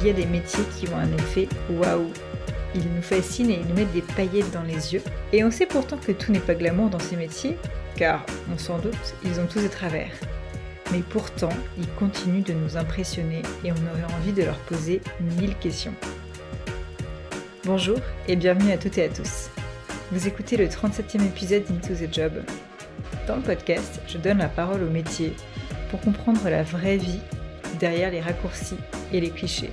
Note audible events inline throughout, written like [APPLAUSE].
il y a des métiers qui ont un effet waouh. Ils nous fascinent et ils nous mettent des paillettes dans les yeux. Et on sait pourtant que tout n'est pas glamour dans ces métiers, car, on s'en doute, ils ont tous des travers. Mais pourtant, ils continuent de nous impressionner et on aurait envie de leur poser mille questions. Bonjour et bienvenue à toutes et à tous. Vous écoutez le 37e épisode d'Into the Job. Dans le podcast, je donne la parole au métier pour comprendre la vraie vie derrière les raccourcis et les clichés.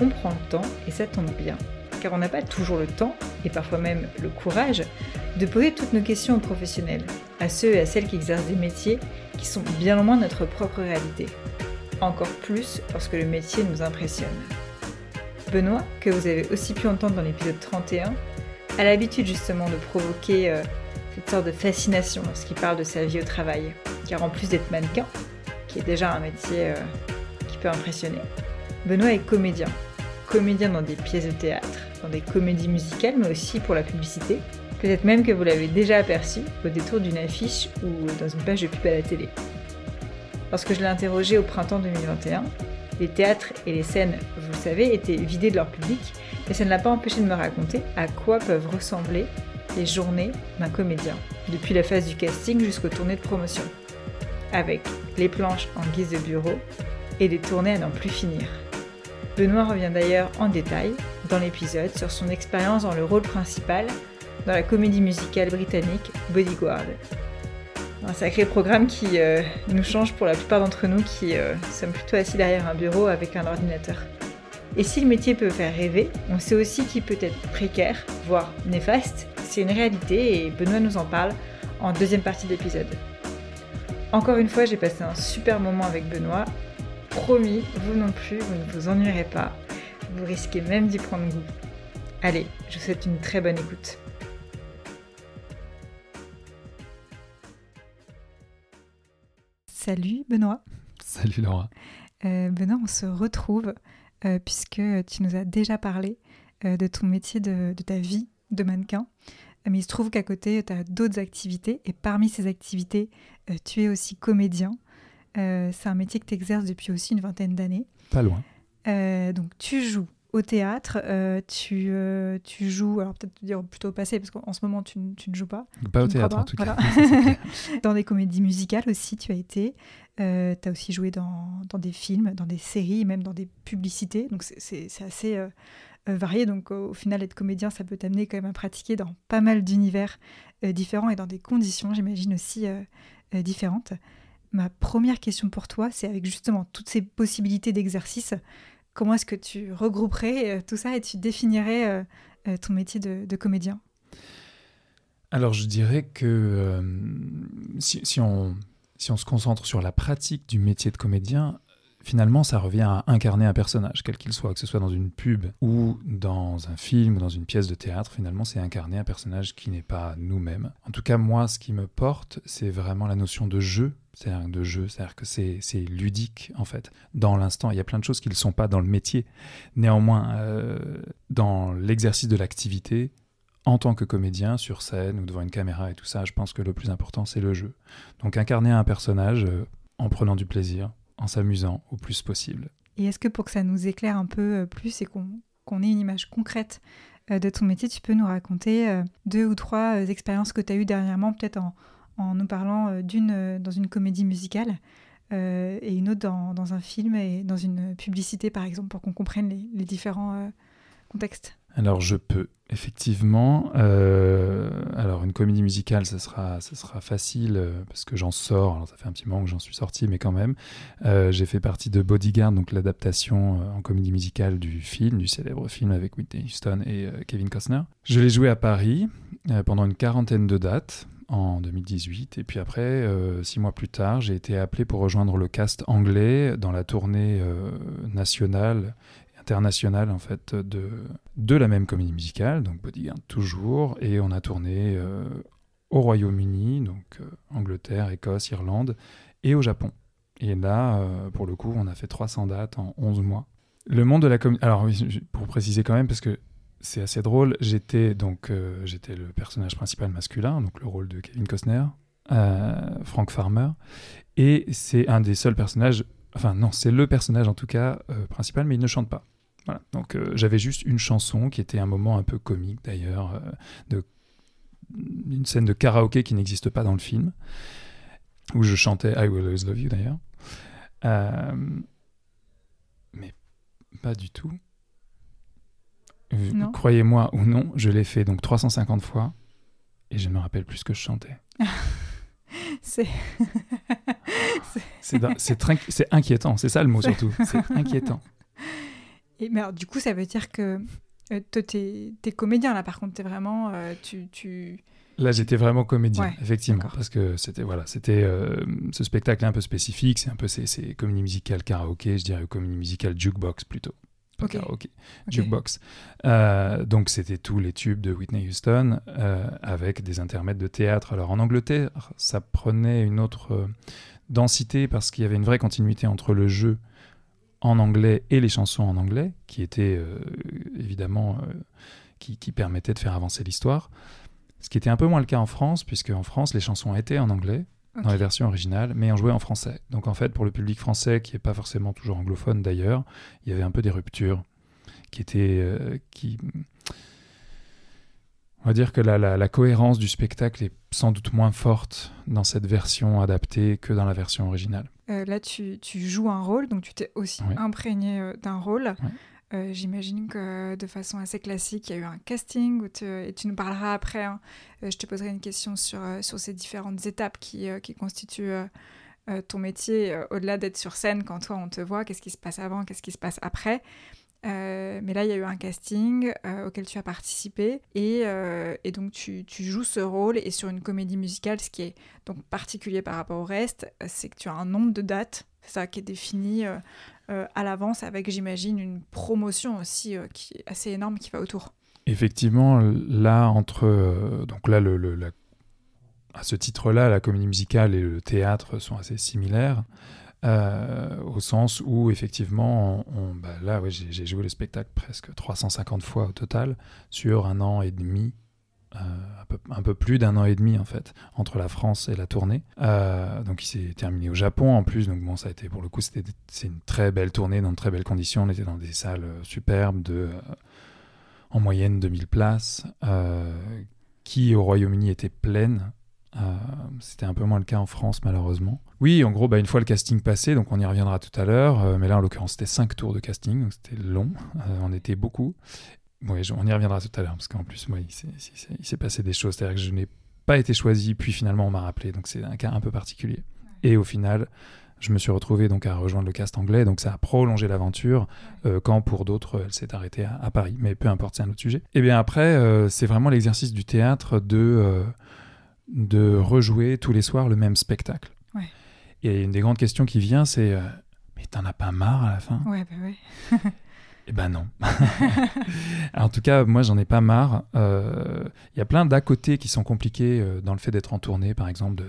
On prend le temps et ça tombe bien, car on n'a pas toujours le temps, et parfois même le courage, de poser toutes nos questions aux professionnels, à ceux et à celles qui exercent des métiers qui sont bien loin de notre propre réalité. Encore plus lorsque le métier nous impressionne. Benoît, que vous avez aussi pu entendre dans l'épisode 31, a l'habitude justement de provoquer euh, cette sorte de fascination lorsqu'il parle de sa vie au travail. Car en plus d'être mannequin, qui est déjà un métier euh, qui peut impressionner, Benoît est comédien. Comédien dans des pièces de théâtre, dans des comédies musicales, mais aussi pour la publicité. Peut-être même que vous l'avez déjà aperçu au détour d'une affiche ou dans une page de pub à la télé. Lorsque je l'ai interrogé au printemps 2021, les théâtres et les scènes, vous le savez, étaient vidés de leur public, mais ça ne l'a pas empêché de me raconter à quoi peuvent ressembler les journées d'un comédien, depuis la phase du casting jusqu'aux tournées de promotion, avec les planches en guise de bureau et des tournées à n'en plus finir. Benoît revient d'ailleurs en détail dans l'épisode sur son expérience dans le rôle principal dans la comédie musicale britannique Bodyguard, un sacré programme qui euh, nous change pour la plupart d'entre nous qui euh, sommes plutôt assis derrière un bureau avec un ordinateur. Et si le métier peut faire rêver, on sait aussi qu'il peut être précaire, voire néfaste. C'est une réalité et Benoît nous en parle en deuxième partie de l'épisode. Encore une fois, j'ai passé un super moment avec Benoît. Promis, vous non plus, vous ne vous ennuierez pas. Vous risquez même d'y prendre goût. Allez, je vous souhaite une très bonne écoute. Salut Benoît. Salut Laura. Euh, Benoît, on se retrouve euh, puisque tu nous as déjà parlé euh, de ton métier, de, ta vie de mannequin. Mais il se trouve qu'à côté, tu as d'autres activités et parmi ces activités, tu es aussi comédien. C'est un métier que tu exerces depuis aussi une vingtaine d'années. Pas loin. donc tu joues au théâtre, euh, tu, euh, tu joues, alors peut-être dire plutôt au passé, parce qu'en ce moment tu, tu, ne joues pas. Pas au théâtre en tout cas. [LAUGHS] [LAUGHS] dans des comédies musicales aussi, tu as été. Euh, tu as aussi joué dans, dans, des films, dans des séries, même dans des publicités. Donc c'est assez varié. Donc au final, être comédien, ça peut t'amener quand même à pratiquer dans pas mal d'univers différents et dans des conditions, j'imagine, aussi différentes. Ma première question pour toi, c'est avec justement toutes ces possibilités d'exercice, Comment est-ce que tu regrouperais euh, tout ça et tu définirais euh, euh, ton métier de, comédien? Alors je dirais que si, on, si on se concentre sur la pratique du métier de comédien, finalement, ça revient à incarner un personnage, quel qu'il soit, que ce soit dans une pub ou dans un film, ou dans une pièce de théâtre. Finalement, c'est incarner un personnage qui n'est pas nous-mêmes. En tout cas, moi, ce qui me porte, c'est vraiment la notion de jeu c'est-à-dire de jeu, c'est-à-dire que c'est ludique en fait. Dans l'instant, il y a plein de choses qui ne sont pas dans le métier. Néanmoins, euh, dans l'exercice de l'activité, en tant que comédien, sur scène ou devant une caméra et tout ça, je pense que le plus important, c'est le jeu. Donc incarner un personnage euh, en prenant du plaisir, en s'amusant au plus possible. Et est-ce que pour que ça nous éclaire un peu euh, plus et qu'on ait une image concrète de ton métier, tu peux nous raconter deux ou trois expériences que tu as eues dernièrement, peut-être en, en nous parlant euh, d'une euh, dans une comédie musicale euh, et une autre dans, un film et dans une publicité, par exemple, pour qu'on comprenne les, différents contextes? Alors je peux, effectivement. alors une comédie musicale, ça sera, ça sera facile parce que j'en sors. Alors ça fait un petit moment que j'en suis sorti, mais quand même. J'ai fait partie de Bodyguard, donc l'adaptation en comédie musicale du film, du célèbre film avec Whitney Houston et Kevin Costner. Je l'ai joué à Paris pendant une quarantaine de dates en 2018. Et puis après, euh, six mois plus tard, j'ai été appelé pour rejoindre le cast anglais dans la tournée euh, nationale internationale en fait de, de la même comédie musicale, donc Bodyguard toujours. Et on a tourné euh, au Royaume-Uni, donc Angleterre, Écosse, Irlande, et au Japon. Et là, pour le coup, on a fait 300 dates en 11 mois. Le monde de la comédie... Alors, pour préciser quand même, parce que c'est assez drôle. J'étais donc euh, j'étais le personnage principal masculin, donc le rôle de Kevin Costner, euh, Frank Farmer, et c'est un des seuls personnages Enfin, non, c'est le personnage en tout cas euh, principal, mais il ne chante pas. Voilà. Donc euh, j'avais juste une chanson qui était un moment un peu comique d'ailleurs, euh, de une scène de karaoké qui n'existe pas dans le film, où je chantais I Will Always Love You d'ailleurs. Euh, mais pas du tout. Croyez-moi ou non, je l'ai fait donc 350 fois et je ne me rappelle plus ce que je chantais. [LAUGHS] C'est. [LAUGHS] C'est inquiétant, c'est ça le mot surtout. [LAUGHS] C'est inquiétant. Et, mais alors, du coup, ça veut dire que euh, toi, t'es es comédien là. Par contre, t'es vraiment. euh, tu, tu... Là, j'étais vraiment comédien, Ouais, effectivement, parce que c'était voilà, c'était euh, ce spectacle est un peu spécifique. C'est un peu c'est comédie musicale karaoké, je dirais comédie musicale jukebox plutôt. Pas Ok. karaoké, Ok. jukebox. Euh, donc c'était tous les tubes de Whitney Houston avec des intermèdes de théâtre. Alors en Angleterre, ça prenait une autre densité parce qu'il y avait une vraie continuité entre le jeu en anglais et les chansons en anglais, qui étaient euh, évidemment euh, qui, qui permettaient de faire avancer l'histoire. Ce qui était un peu moins le cas en France, puisque en France, les chansons étaient en anglais, dans les versions originales, mais on jouait en français. Donc en fait, pour le public français, qui n'est pas forcément toujours anglophone d'ailleurs, il y avait un peu des ruptures qui étaient... euh, qui... On va dire que la, la- la cohérence du spectacle est sans doute moins forte dans cette version adaptée que dans la version originale. Euh, là, tu, tu joues un rôle, donc tu t'es aussi imprégné euh, d'un rôle. Euh, J'imagine que de façon assez classique, il y a eu un casting où tu- et tu nous parleras après. hein. Je te poserai une question sur, sur ces différentes étapes qui, qui constituent ton métier, au-delà d'être sur scène quand toi on te voit, qu'est-ce qui se passe avant, qu'est-ce qui se passe après. Euh, mais là, il y a eu un casting euh, auquel tu as participé et, euh, donc tu, joues ce rôle et sur une comédie musicale, ce qui est donc particulier par rapport au reste, c'est que tu as un nombre de dates, ça qui est défini à l'avance avec, j'imagine, une promotion aussi qui est assez énorme qui va autour. Effectivement, là, entre. donc là, à ce titre-là, la comédie musicale et le théâtre sont assez similaires, euh, au sens où, effectivement, bah, là, j'ai joué le spectacle presque 350 fois au total, sur un an et demi. euh, un, peu, plus d'un an et demi en fait entre la France et la tournée Euh, donc il s'est terminé au Japon en plus donc bon ça a été pour le coup c'était une très belle tournée dans de très belles conditions on était dans des salles superbes de en moyenne 2000 places, qui au Royaume-Uni étaient pleines. Euh, C'était un peu moins le cas en France, malheureusement. Oui, en gros, bah, une fois le casting passé, donc on y reviendra tout à l'heure, euh, mais là, en l'occurrence, c'était cinq tours de casting, donc c'était long, euh, on était beaucoup. Oui, on y reviendra tout à l'heure, parce qu'en plus, moi, il s'est- passé des choses, c'est-à-dire que je n'ai pas été choisi, puis finalement, on m'a rappelé, donc c'est un cas un peu particulier. Et au final, je me suis retrouvé donc à rejoindre le cast anglais, donc ça a prolongé l'aventure, euh, quand pour d'autres, elle s'est arrêtée à, à Paris. Mais peu importe, c'est un autre sujet. Et bien après, c'est vraiment l'exercice du théâtre de, de rejouer tous les soirs le même spectacle. Ouais. Et une des grandes questions qui vient, c'est euh, Mais t'en as pas marre à la fin? Ouais, bah ouais. [LAUGHS] Eh ben non. [LAUGHS] en tout cas, moi, j'en ai pas marre. Euh, Il y a plein d'à côté qui sont compliqués euh, dans le fait d'être en tournée, par exemple. De...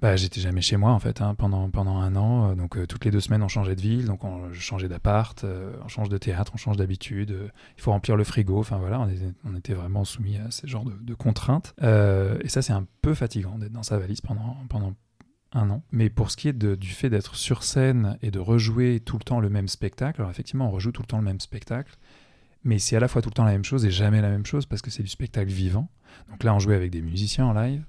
Bah, j'étais jamais chez moi en fait hein, pendant pendant un an. Euh, donc euh, toutes les deux semaines, on changeait de ville, donc on changeait d'appart, euh, on change de théâtre, on change d'habitude. il faut remplir le frigo. Enfin voilà, on était, vraiment soumis à ce genre de, contraintes. Et ça, c'est un peu fatigant d'être dans sa valise pendant pendant un an. Mais pour ce qui est du fait d'être sur scène et de rejouer tout le temps le même spectacle, alors effectivement, on rejoue tout le temps le même spectacle, mais c'est à la fois tout le temps la même chose et jamais la même chose parce que c'est du spectacle vivant. Donc là, on jouait avec des musiciens en live,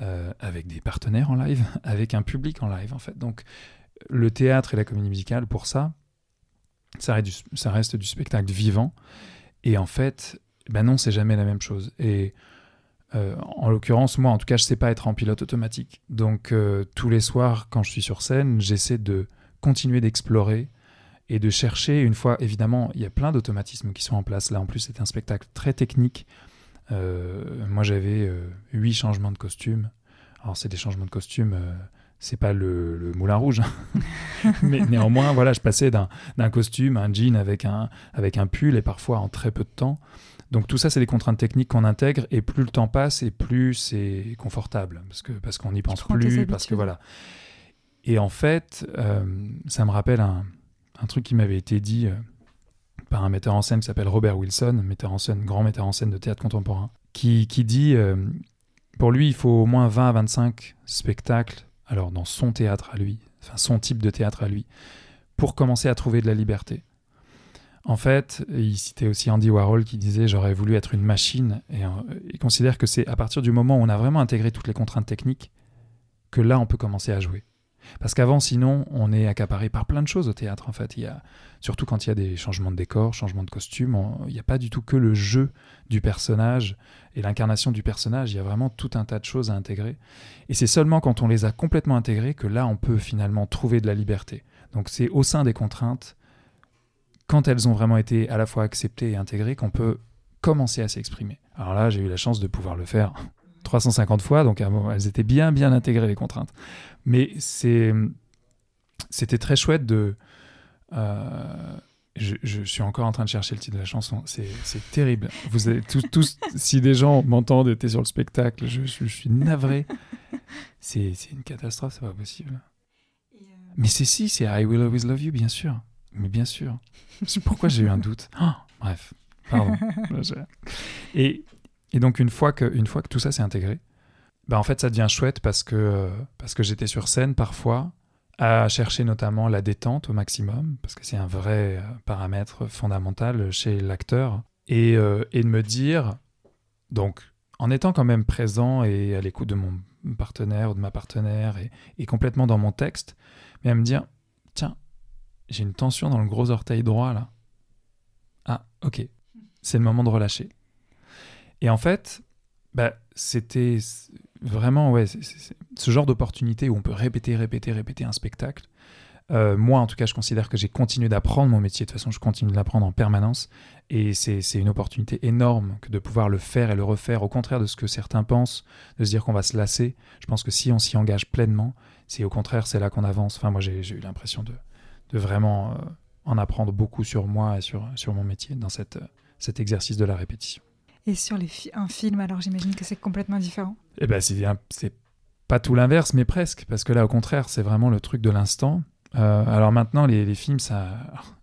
euh, avec des partenaires en live, [LAUGHS] avec un public en live en fait. Donc le théâtre et la comédie musicale, pour ça, ça reste du, spectacle vivant. Et en fait, ben non, c'est jamais la même chose. Et euh, en l'occurrence, moi, en tout cas, je sais pas être en pilote automatique. Donc, euh, tous les soirs, quand je suis sur scène, j'essaie de continuer d'explorer et de chercher. Une fois, évidemment, il y a plein d'automatismes qui sont en place. Là, en plus, c'est un spectacle très technique. Euh, moi, j'avais euh, huit changements de costume. Alors, c'est des changements de costume. euh, c'est pas le, le Moulin Rouge, hein. [LAUGHS] mais néanmoins, voilà, je passais d'un costume, un jean avec un, avec un pull et parfois en très peu de temps. Donc tout ça, c'est des contraintes techniques qu'on intègre et plus le temps passe et plus c'est confortable parce que parce qu'on n'y pense plus, parce que voilà. Et en fait, euh, ça me rappelle un, un truc qui m'avait été dit euh, par un metteur en scène qui s'appelle Robert Wilson, metteur en scène, grand metteur en scène de théâtre contemporain, qui, dit, euh, pour lui, il faut au moins 20 à 25 spectacles, alors dans son théâtre à lui, enfin son type de théâtre à lui, pour commencer à trouver de la liberté. En fait, il citait aussi Andy Warhol qui disait j'aurais voulu être une machine et euh, considère que c'est à partir du moment où on a vraiment intégré toutes les contraintes techniques que là on peut commencer à jouer. Parce qu'avant, sinon, on est accaparé par plein de choses au théâtre. En fait, il y a, surtout quand il y a des changements de décor, changements de costume, il n'y a pas du tout que le jeu du personnage et l'incarnation du personnage. Il y a vraiment tout un tas de choses à intégrer. Et c'est seulement quand on les a complètement intégrées que là, on peut finalement trouver de la liberté. Donc, c'est au sein des contraintes quand elles ont vraiment été à la fois acceptées et intégrées, qu'on peut commencer à s'exprimer. Alors là, j'ai eu la chance de pouvoir le faire [LAUGHS] 350 fois, donc elles étaient bien, bien intégrées, les contraintes. Mais c'était très chouette de... Euh, je, suis encore en train de chercher le titre de la chanson. C'est terrible. Vous avez tous, [LAUGHS] si des gens m'entendent étaient sur le spectacle, je, suis navré. C'est une catastrophe, c'est pas possible. Euh, Mais c'est si, c'est I Will Always Love You, bien sûr. Mais bien sûr. Pourquoi j'ai eu un doute oh, Bref, pardon. [LAUGHS] et, et, donc, une fois, que, une fois que tout ça s'est intégré, bah en fait, ça devient chouette parce que, parce que j'étais sur scène parfois à chercher notamment la détente au maximum, parce que c'est un vrai euh, paramètre fondamental chez l'acteur, et, euh, et de me dire, donc, en étant quand même présent et à l'écoute de mon partenaire ou de ma partenaire et, et complètement dans mon texte, mais à me dire, tiens, j'ai une tension dans le gros orteil droit là. Ah, ok, c'est le moment de relâcher. Et en fait, bah, c'était vraiment ouais, ce genre d'opportunité où on peut répéter, répéter, répéter un spectacle. Euh, moi, en tout cas, je considère que j'ai continué d'apprendre mon métier. De toute façon, je continue de l'apprendre en permanence. Et c'est une opportunité énorme que de pouvoir le faire et le refaire. Au contraire de ce que certains pensent, de se dire qu'on va se lasser. Je pense que si on s'y engage pleinement, c'est au contraire, c'est là qu'on avance. Enfin, moi, j'ai eu l'impression de, vraiment euh, en apprendre beaucoup sur moi et sur, mon métier dans cette, cet exercice de la répétition. Et sur un film, alors j'imagine que c'est complètement différent Eh ben, c'est pas tout l'inverse, mais presque, parce que là, au contraire, c'est vraiment le truc de l'instant. Euh, alors maintenant, les, films, ça,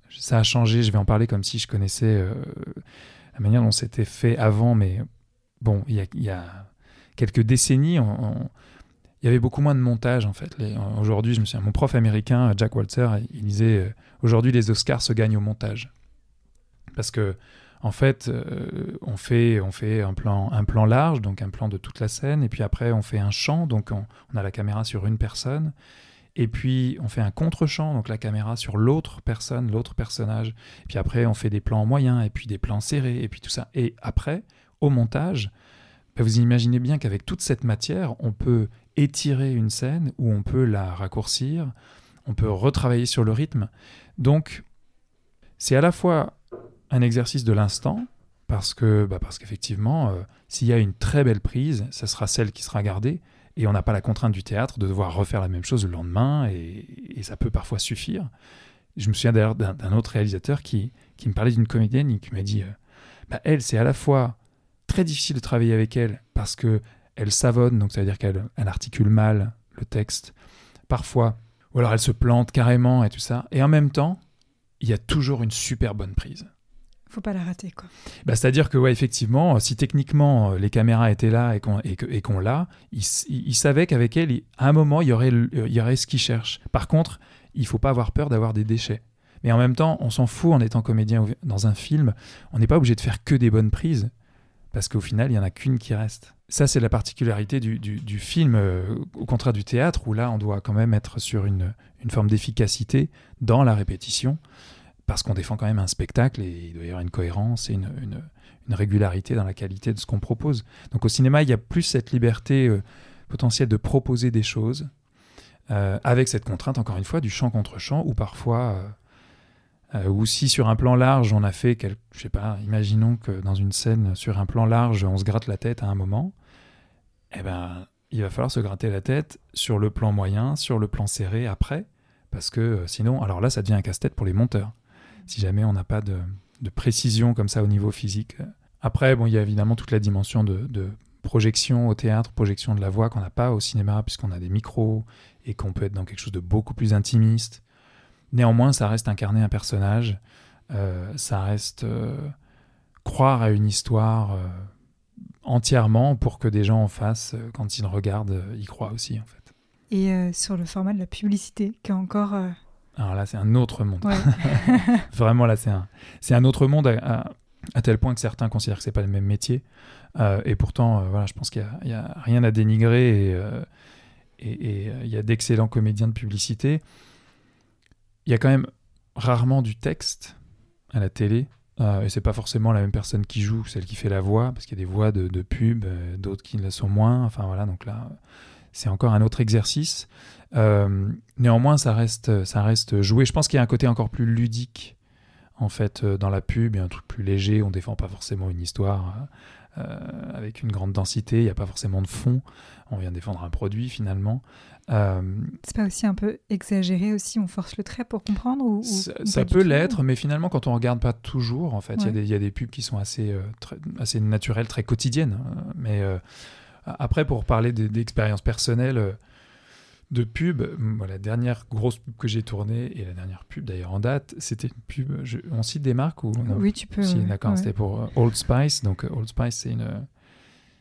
ça a changé. Je vais en parler comme si je connaissais euh, la manière dont c'était fait avant, mais bon, il y a, quelques décennies, il y avait beaucoup moins de montage en fait. Aujourd'hui, je me souviens, mon prof américain, Jack Walter, il disait euh, aujourd'hui les Oscars se gagnent au montage. Parce que en fait, euh, on fait, on fait un, plan, un plan large, donc un plan de toute la scène, et puis après on fait un champ, donc on, a la caméra sur une personne, et puis on fait un contre-champ, donc la caméra sur l'autre personne, l'autre personnage, et puis après on fait des plans moyens, et puis des plans serrés, et puis tout ça. Et après, au montage, bah, vous imaginez bien qu'avec toute cette matière, on peut étirer une scène ou on peut la raccourcir, on peut retravailler sur le rythme. Donc, c'est à la fois un exercice de l'instant, parce que bah parce qu'effectivement, euh, s'il y a une très belle prise, ce sera celle qui sera gardée, et on n'a pas la contrainte du théâtre de devoir refaire la même chose le lendemain, et, ça peut parfois suffire. Je me souviens d'ailleurs d'un autre réalisateur qui, qui me parlait d'une comédienne et qui m'a dit, euh, bah elle, c'est à la fois très difficile de travailler avec elle, parce que elle savonne, donc ça veut dire qu'elle elle articule mal le texte, parfois, ou alors elle se plante carrément et tout ça. Et en même temps, il y a toujours une super bonne prise. Faut pas la rater, quoi. Bah, C'est-à-dire que, ouais, effectivement, si techniquement euh, les caméras étaient là et qu'on l'a, il, il, savait qu'avec elle, à un moment, il y aurait, il y aurait ce qu'il cherche. Par contre, il faut pas avoir peur d'avoir des déchets. Mais en même temps, on s'en fout en étant comédien dans un film. On n'est pas obligé de faire que des bonnes prises, parce qu'au final, il y en a qu'une qui reste. Ça, c'est la particularité du, film, euh, au contraire du théâtre, où là, on doit quand même être sur une forme d'efficacité dans la répétition, parce qu'on défend quand même un spectacle et il doit y avoir une cohérence et une, régularité dans la qualité de ce qu'on propose. Donc au cinéma, il y a plus cette liberté euh, potentielle de proposer des choses, euh, avec cette contrainte, encore une fois, du champ contre champ, ou parfois ou si sur un plan large, on a fait, quel, je sais pas, imaginons que dans une scène, sur un plan large, on se gratte la tête à un moment, eh ben, il va falloir se gratter la tête sur le plan moyen, sur le plan serré après, parce que euh, sinon, alors là, ça devient un casse-tête pour les monteurs. Si jamais on n'a pas de, précision comme ça au niveau physique. Après, bon, il y a évidemment toute la dimension de, projection au théâtre, projection de la voix qu'on n'a pas au cinéma, puisqu'on a des micros et qu'on peut être dans quelque chose de beaucoup plus intimiste. Néanmoins, ça reste incarner un personnage, euh, ça reste euh, croire à une histoire entièrement pour que des gens en face, euh, quand ils regardent, euh, y croient aussi en fait. et euh, sur le format de la publicité, qui est encore. Alors là, c'est un autre monde. ouais. [LAUGHS] Vraiment, là, c'est un, c'est un autre monde à, à- à tel point que certains considèrent que c'est pas le même métier. Euh, et pourtant, euh, voilà, je pense qu'il n'y a, rien à dénigrer et euh, et- et, il y a d'excellents comédiens de publicité. Il y a quand même rarement du texte à la télé. Et c'est pas forcément la même personne qui joue, celle qui fait la voix, parce qu'il y a des voix de, de pub, d'autres qui le sont moins. Enfin voilà, donc là, c'est encore un autre exercice. Euh, néanmoins, ça reste, ça reste joué. Je pense qu'il y a un côté encore plus ludique en fait euh, dans la pub, il y a un truc plus léger. On défend pas forcément une histoire euh, avec une grande densité. Il n'y a pas forcément de fond. On vient défendre un produit finalement. Euh, C'est pas aussi un peu exagéré aussi? On force le trait pour comprendre ou, ou- ça, peut l'être, mais finalement, quand on regarde pas toujours, en fait, il y Ouais. y, a des pubs qui sont assez, euh, très- assez naturelles, très quotidiennes. euh, Mais après, pour parler personnelles euh, de pub, la dernière grosse pub que j'ai tournée, et la dernière pub d'ailleurs en date, c'était une pub. je- on cite des marques ou non? Oui, tu peux. Si, ouais, d'accord, ouais. c'était pour euh, Old Spice. Donc, euh, Old Spice, c'est une,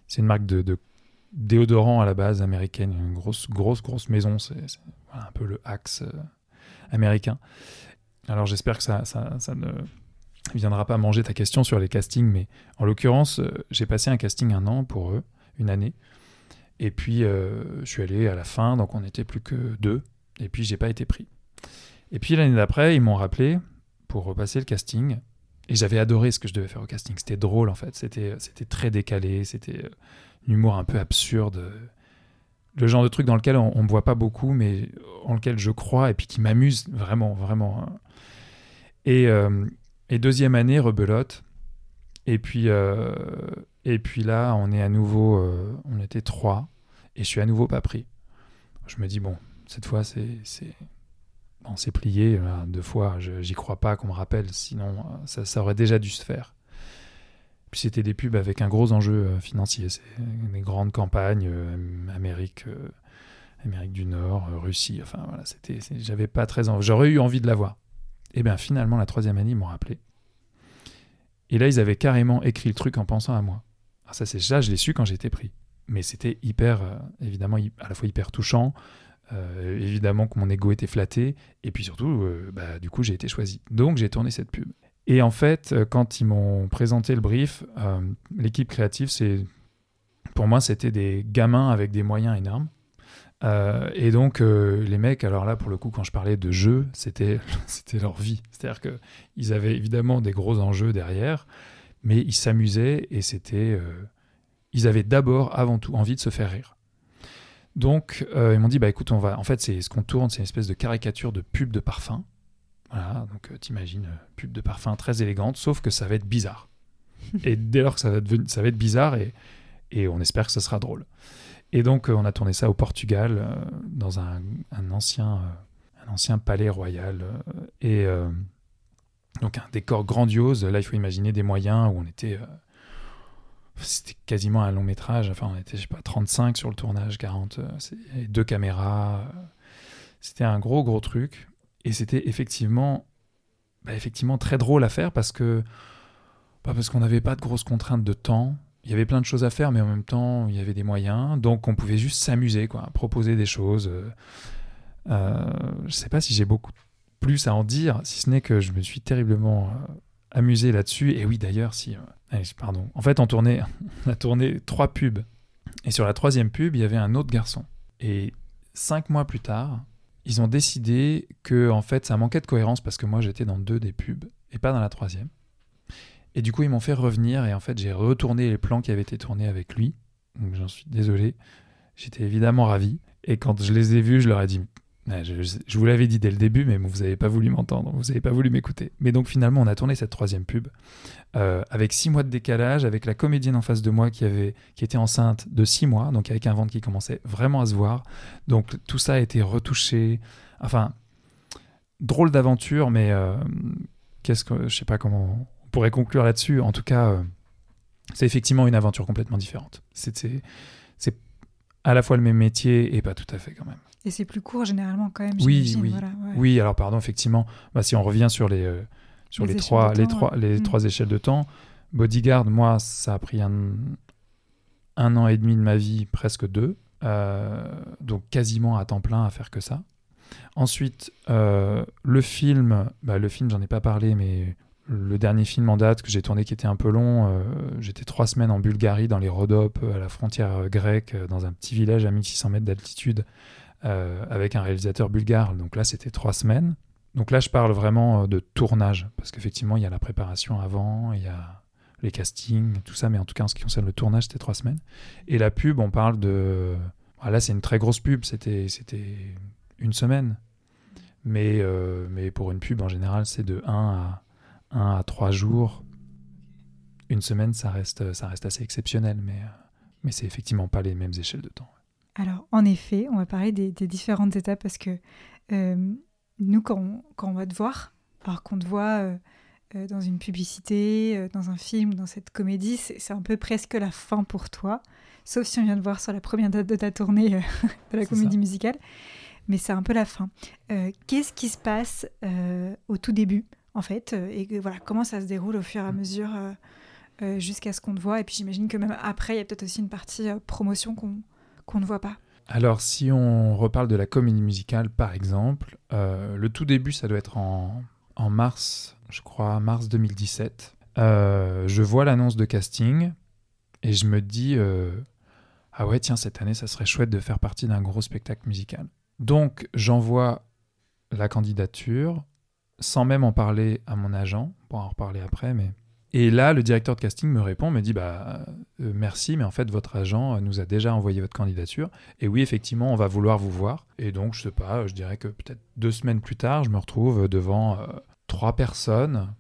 c'est une marque de, de déodorant à la base américaine, une grosse, grosse, grosse maison. C'est c'est, voilà, un peu le Axe euh, américain. Alors, j'espère que ça, ça, ça ne viendra pas manger ta question sur les castings, mais en l'occurrence, j'ai passé un casting un an pour eux, une année. Et puis, euh, je suis allé à la fin, donc on n'était plus que deux. Et puis, j'ai pas été pris. Et puis, l'année d'après, ils m'ont rappelé pour repasser le casting. Et j'avais adoré ce que je devais faire au casting. C'était drôle, en fait. C'était, c'était très décalé. C'était euh, un humour un peu absurde. euh, Le genre de truc dans lequel on ne voit pas beaucoup, mais en lequel je crois et puis qui m'amuse vraiment, vraiment. hein. Euh, et deuxième année, rebelote. Et puis, euh, et puis là, on est à nouveau, euh, on était trois, et je suis à nouveau pas pris. Je me dis, bon, cette fois, c'est, c'est, plié. Deux fois, j'y crois pas qu'on me rappelle, sinon euh, ça, aurait déjà dû se faire. Puis c'était des pubs avec un gros enjeu financier. C'est des grandes campagnes, Amérique, Amérique du Nord, Russie. Enfin voilà, j'avais pas très envie. J'aurais eu envie de la voir. Et bien finalement, la troisième année, ils m'ont rappelé. Et là, ils avaient carrément écrit le truc en pensant à moi. Alors ça, c'est ça, je l'ai su quand j'étais pris. Mais c'était hyper, euh, évidemment, à la fois hyper touchant. euh, évidemment que mon ego était flatté. Et puis surtout, euh, bah, du coup, j'ai été choisi. Donc, j'ai tourné cette pub. Et en fait, quand ils m'ont présenté le brief, l'équipe créative, c'est pour moi, c'était des gamins avec des moyens énormes. Euh, et donc, euh, les mecs, alors là, pour le coup, quand je parlais de jeu, c'était [LAUGHS] c'était leur vie. C'est-à-dire qu'ils avaient évidemment des gros enjeux derrière, mais ils s'amusaient et c'était. euh, ils avaient d'abord, avant tout, envie de se faire rire. Donc, ils m'ont dit bah écoute, on va. En fait, c'est ce qu'on tourne, c'est une espèce de caricature de pub de parfum. Voilà, donc t'imagines, pub de parfum très élégante, sauf que ça va être bizarre. [LAUGHS] et dès lors que ça va, ça va être bizarre, et, et on espère que ce sera drôle. Et donc, euh, on a tourné ça au Portugal, euh, dans un, ancien, euh, un ancien palais royal. et donc, un décor grandiose. Là, il faut imaginer des moyens où on était. c'était quasiment un long métrage. Enfin, on était, je sais pas, 35 sur le tournage, 40. euh, c'est- et deux caméras. C'était un gros, gros truc. Et c'était effectivement, bah, effectivement très drôle à faire parce que. Pas parce qu'on n'avait pas de grosses contraintes de temps. Il y avait plein de choses à faire, mais en même temps, il y avait des moyens. Donc, on pouvait juste s'amuser, quoi, proposer des choses. Euh, je sais pas si j'ai beaucoup plus à en dire, si ce n'est que je me suis terriblement euh, amusé là-dessus. Et oui, d'ailleurs, si. euh, pardon. En fait, on, tournait, [LAUGHS] on a tourné trois pubs. Et sur la troisième pub, il y avait un autre garçon. Et cinq mois plus tard, ils ont décidé que, en fait, ça manquait de cohérence parce que moi, j'étais dans deux des pubs et pas dans la troisième. Et du coup, ils m'ont fait revenir et en fait, j'ai retourné les plans qui avaient été tournés avec lui. Donc, j'en suis désolé. J'étais évidemment ravi. Et quand je les ai vus, je leur ai dit Ouais, je, vous l'avais dit dès le début, mais vous n'avez pas voulu m'entendre, vous n'avez pas voulu m'écouter. Mais donc finalement, on a tourné cette troisième pub euh, avec six mois de décalage, avec la comédienne en face de moi qui, avait, qui était enceinte de six mois, donc avec un ventre qui commençait vraiment à se voir. Donc tout ça a été retouché. Enfin, drôle d'aventure, mais euh, qu'est-ce que je sais pas comment pourrait conclure là-dessus. En tout cas, euh, c'est effectivement une aventure complètement différente. C'est à la fois le même métier et pas tout à fait quand même. Et c'est plus court généralement quand même. Oui, oui. voilà, ouais. Oui, alors pardon, effectivement, bah, si on revient sur les, euh, sur Les trois, les, trois, ouais. les Mm. trois échelles de temps, Bodyguard, moi, ça a pris un, un an et demi de ma vie, presque deux. donc quasiment à temps plein à faire que ça. Ensuite, le film, bah, le film, j'en ai pas parlé, mais le dernier film en date que j'ai tourné qui était un peu long, j'étais trois semaines en Bulgarie, dans les Rhodopes, à la frontière grecque, dans un petit village à 1600 mètres d'altitude, avec un réalisateur bulgare. Donc là, c'était trois semaines. Donc là, je parle vraiment de tournage, parce qu'effectivement, il y a la préparation avant, il y a les castings, tout ça, mais en tout cas, en ce qui concerne le tournage, c'était trois semaines. Et la pub, on parle de. Ah, là, c'est une très grosse pub, c'était une semaine. Mais, euh, mais pour une pub, en général, c'est de 1 à, 1 à 3 jours. Une semaine, ça reste, ça reste assez exceptionnel, mais, euh, mais c'est effectivement pas les mêmes échelles de temps. Alors, en effet, on va parler des, différentes étapes parce que euh, nous, quand on, quand on, va te voir, alors qu'on te voit dans une publicité, dans un film, dans cette comédie, c'est un peu presque la fin pour toi, sauf si on vient de voir sur la première date de ta tournée de la comédie musicale mais c'est un peu la fin. Euh, qu'est-ce qui se passe euh, au tout début, en fait, euh, et voilà, comment ça se déroule au fur et à mesure jusqu'à ce qu'on te voit, et puis j'imagine que même après, il y a peut-être aussi une partie promotion qu'on ne voit pas. Alors, si on reparle de la comédie musicale, par exemple, le tout début, ça doit être en, en mars, je crois, mars 2017. je vois l'annonce de casting et je me dis ah ouais tiens cette année ça serait chouette de faire partie d'un gros spectacle musical. Donc j'envoie la candidature sans même en parler à mon agent, pour en reparler après, mais... Et là, le directeur de casting me répond, me dit bah euh, merci, mais en fait votre agent nous a déjà envoyé votre candidature. Et oui, effectivement, on va vouloir vous voir. Et donc, je sais pas, je dirais que peut-être deux semaines plus tard, je me retrouve devant euh, trois personnes,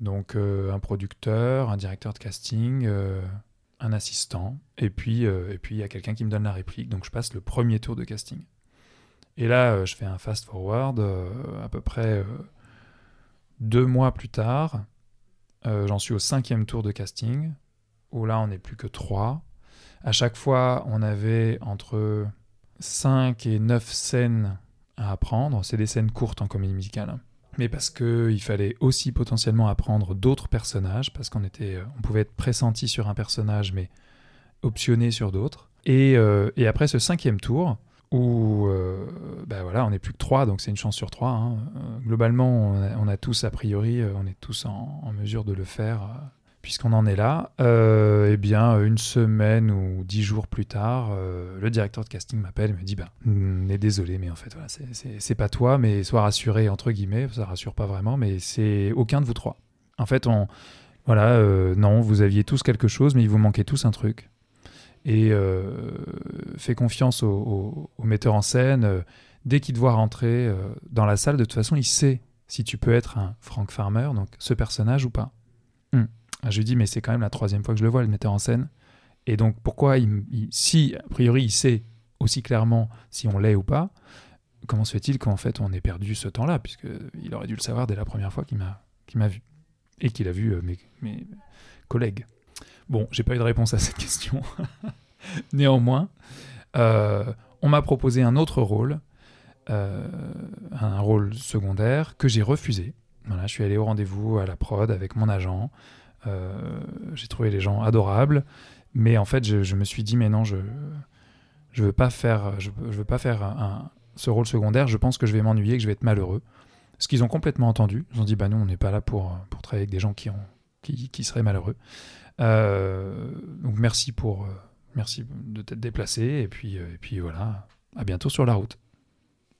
donc euh, un producteur, un directeur de casting, un assistant, et puis et puis il y a quelqu'un qui me donne la réplique. Donc je passe le premier tour de casting. Et là, euh, je fais un fast forward euh, à peu près euh, deux mois plus tard. J'en suis au cinquième tour de casting, où là, on n'est plus que trois. À chaque fois, on avait entre 5 et 9 scènes à apprendre. C'est des scènes courtes en comédie musicale. Hein. Mais parce qu'il fallait aussi potentiellement apprendre d'autres personnages, parce qu'on était, on pouvait être pressenti sur un personnage, mais optionné sur d'autres. Et, et, après ce cinquième tour, où euh, ben voilà, on n'est plus que trois, donc c'est une chance sur trois. Hein. Euh, globalement, on a, tous, a priori, euh, on est tous en, mesure de le faire, puisqu'on en est là. eh bien, une semaine ou dix jours plus tard, le directeur de casting m'appelle et me dit bah, On est désolé, mais en fait, voilà, c'est pas toi, mais sois rassuré, entre guillemets, ça rassure pas vraiment, mais c'est aucun de vous trois. En fait, on. Voilà, non, vous aviez tous quelque chose, mais il vous manquait tous un truc et euh, fais confiance au, metteur en scène. Euh, dès qu'il te voit rentrer euh, dans la salle, de toute façon, il sait si tu peux être un Frank Farmer, donc ce personnage ou pas. Hmm. Ah, je lui dis, mais c'est quand même la troisième fois que je le vois, le metteur en scène. Et donc, pourquoi, il, si a priori il sait aussi clairement si on l'est ou pas, comment se fait-il qu'en fait on ait perdu ce temps-là, puisqu'il aurait dû le savoir dès la première fois qu'il m'a vu et qu'il a vu mes, mes collègues. Bon, j'ai pas eu de réponse à cette question. [LAUGHS] Néanmoins, euh, on m'a proposé un autre rôle, euh, un rôle secondaire, que j'ai refusé. Voilà, je suis allé au rendez-vous à la prod avec mon agent. Euh, j'ai trouvé les gens adorables, mais en fait, je, me suis dit, mais non, je je veux pas faire, je, veux pas faire un, ce rôle secondaire. Je pense que je vais m'ennuyer, que je vais être malheureux. Ce qu'ils ont complètement entendu. Ils ont dit, bah non, on n'est pas là pour, pour travailler avec des gens qui, ont, qui, qui seraient malheureux. Euh, donc merci pour euh, merci de t'être déplacé et puis euh, et puis voilà, à bientôt sur la route.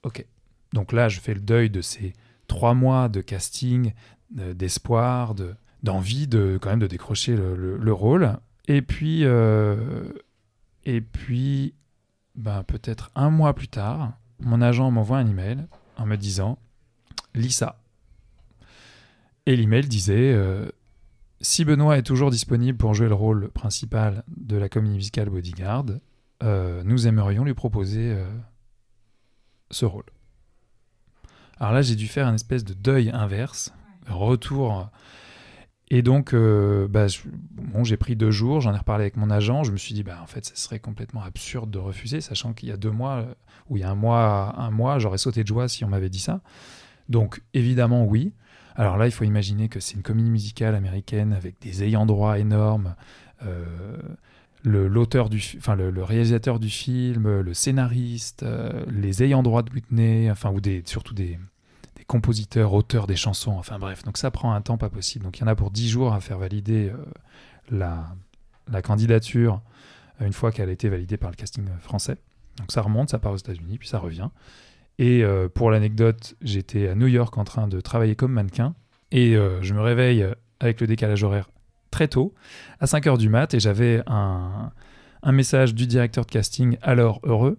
Ok. Donc là, je fais le deuil de ces trois mois de casting, d'espoir, de d'envie de quand même de décrocher le, rôle. Et puis et puis ben, peut-être un mois plus tard, mon agent m'envoie un email en me disant Lisa. Et l'email disait si Benoît est toujours disponible pour jouer le rôle principal de la comédie musicale Bodyguard, euh, nous aimerions lui proposer euh, ce rôle. Alors là, j'ai dû faire une espèce de deuil inverse, retour. Et donc, euh, bah, bon, j'ai pris deux jours, j'en ai reparlé avec mon agent. Je me suis dit, bah, en fait, ce serait complètement absurde de refuser, sachant qu'il y a deux mois, ou il y a un mois, un mois, j'aurais sauté de joie si on m'avait dit ça. Donc, évidemment, oui. Alors là, il faut imaginer que c'est une comédie musicale américaine avec des ayants droit énormes. Euh, l'auteur du, enfin le, réalisateur du film, le scénariste, les ayants droit de Whitney, enfin ou des, surtout des, des, compositeurs, auteurs des chansons, enfin bref. Donc ça prend un temps pas possible. Donc il y en a pour 10 jours à faire valider la, la candidature une fois qu'elle a été validée par le casting français. Donc ça remonte, ça part aux États-Unis, puis ça revient. Et euh, pour l'anecdote, j'étais à New York en train de travailler comme mannequin. Et euh, je me réveille avec le décalage horaire très tôt, à 5 h du mat, et j'avais un, un, message du directeur de casting, alors heureux,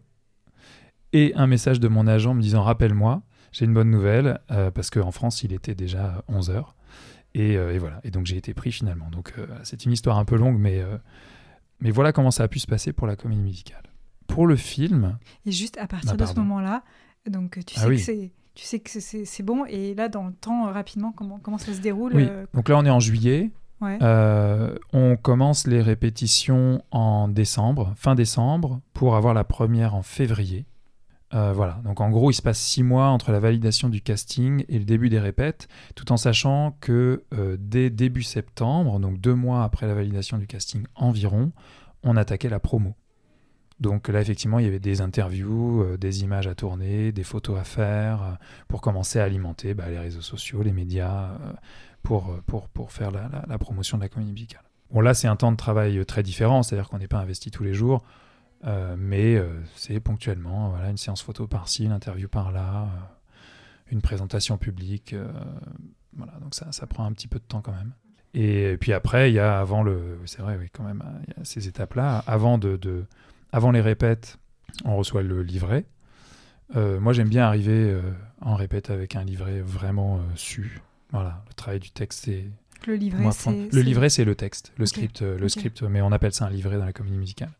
et un message de mon agent me disant Rappelle-moi, j'ai une bonne nouvelle, euh, parce qu'en France, il était déjà 11 h. Et, et, voilà. Et donc j'ai été pris finalement. Donc c'est une histoire un peu longue, mais, mais voilà comment ça a pu se passer pour la comédie musicale. Pour le film. Et juste à partir bah, de ce moment-là, donc tu ah sais que c'est tu sais que c'est bon. Et là, dans le temps, euh, rapidement, comment, comment ça se déroule oui. Euh, donc là, on est en juillet. Euh, on commence les répétitions en décembre, fin décembre, pour avoir la première en février. voilà, donc en gros, il se passe six mois entre la validation du casting et le début des répètes, tout en sachant que dès début septembre, donc deux mois après la validation du casting environ, on attaquait la promo. Donc là, effectivement, il y avait des interviews, euh, des images à tourner, des photos à faire, euh, pour commencer à alimenter bah, les réseaux sociaux, les médias, euh, pour, pour, pour faire la, promotion de la comédie musicale. Bon, là, c'est un temps de travail très différent, c'est-à-dire qu'on n'est pas investi tous les jours, mais c'est ponctuellement, voilà, une séance photo par-ci, une interview par-là, une présentation publique. voilà, donc ça, ça prend un petit peu de temps quand même. Et puis après, il y a avant le. C'est vrai, oui, quand même, il y a ces étapes-là. Avant de avant les répètes, on reçoit le livret. Euh, moi, j'aime bien arriver euh, en répète avec un livret vraiment euh, su. Voilà, le travail du texte, c'est. Le livret, c'est. Le livret, c'est le texte, le script, le script, mais on appelle ça un livret dans la comédie musicale.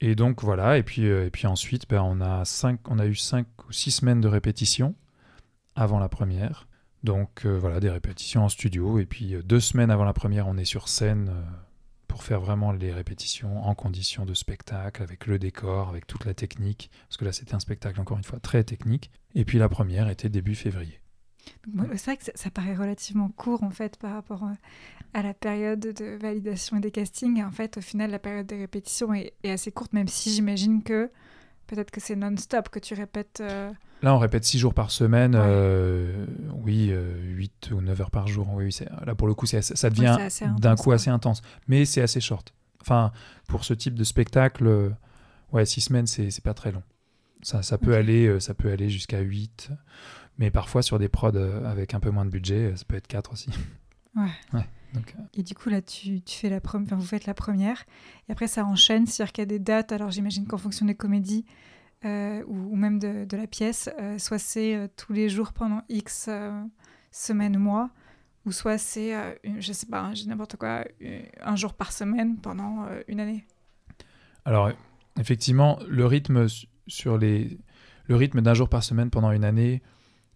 Et donc voilà, et puis, et puis ensuite, ben, on, a cinq, on a eu cinq ou six semaines de répétition avant la première. Donc voilà, des répétitions en studio, et puis deux semaines avant la première, on est sur scène pour faire vraiment les répétitions en conditions de spectacle, avec le décor, avec toute la technique, parce que là c'était un spectacle encore une fois très technique. Et puis la première était début février. C'est vrai que ça, paraît relativement court en fait par rapport euh, à la période de validation et des castings. Et en fait, au final, la période des répétitions est, assez courte, même si j'imagine que peut-être que c'est non-stop que tu répètes. Euh, Là, on répète 6 jours par semaine, euh, oui, 8 euh, ou 9 heures par jour. Oui, là, pour le coup, ça devient d'un coup assez intense. Mais c'est assez short. Enfin, pour ce type de spectacle, euh, ouais, 6 semaines, c'est pas très long. Ça, ça peut aller, ça peut aller jusqu'à 8. Mais parfois, sur des prods avec un peu moins de budget, ça peut être 4 aussi. Ouais. et du coup, là, tu, tu fais la première, vous faites la première. Et après, ça enchaîne. C'est-à-dire qu'il y a des dates. Alors, j'imagine qu'en fonction des comédies, euh, ou, même de, la pièce, euh, soit c'est euh, tous les jours pendant X semaines, mois, ou soit c'est, je sais pas, j'ai n'importe quoi, un jour par semaine pendant une année. Alors, effectivement, le rythme les, le rythme d'un jour par semaine pendant une année,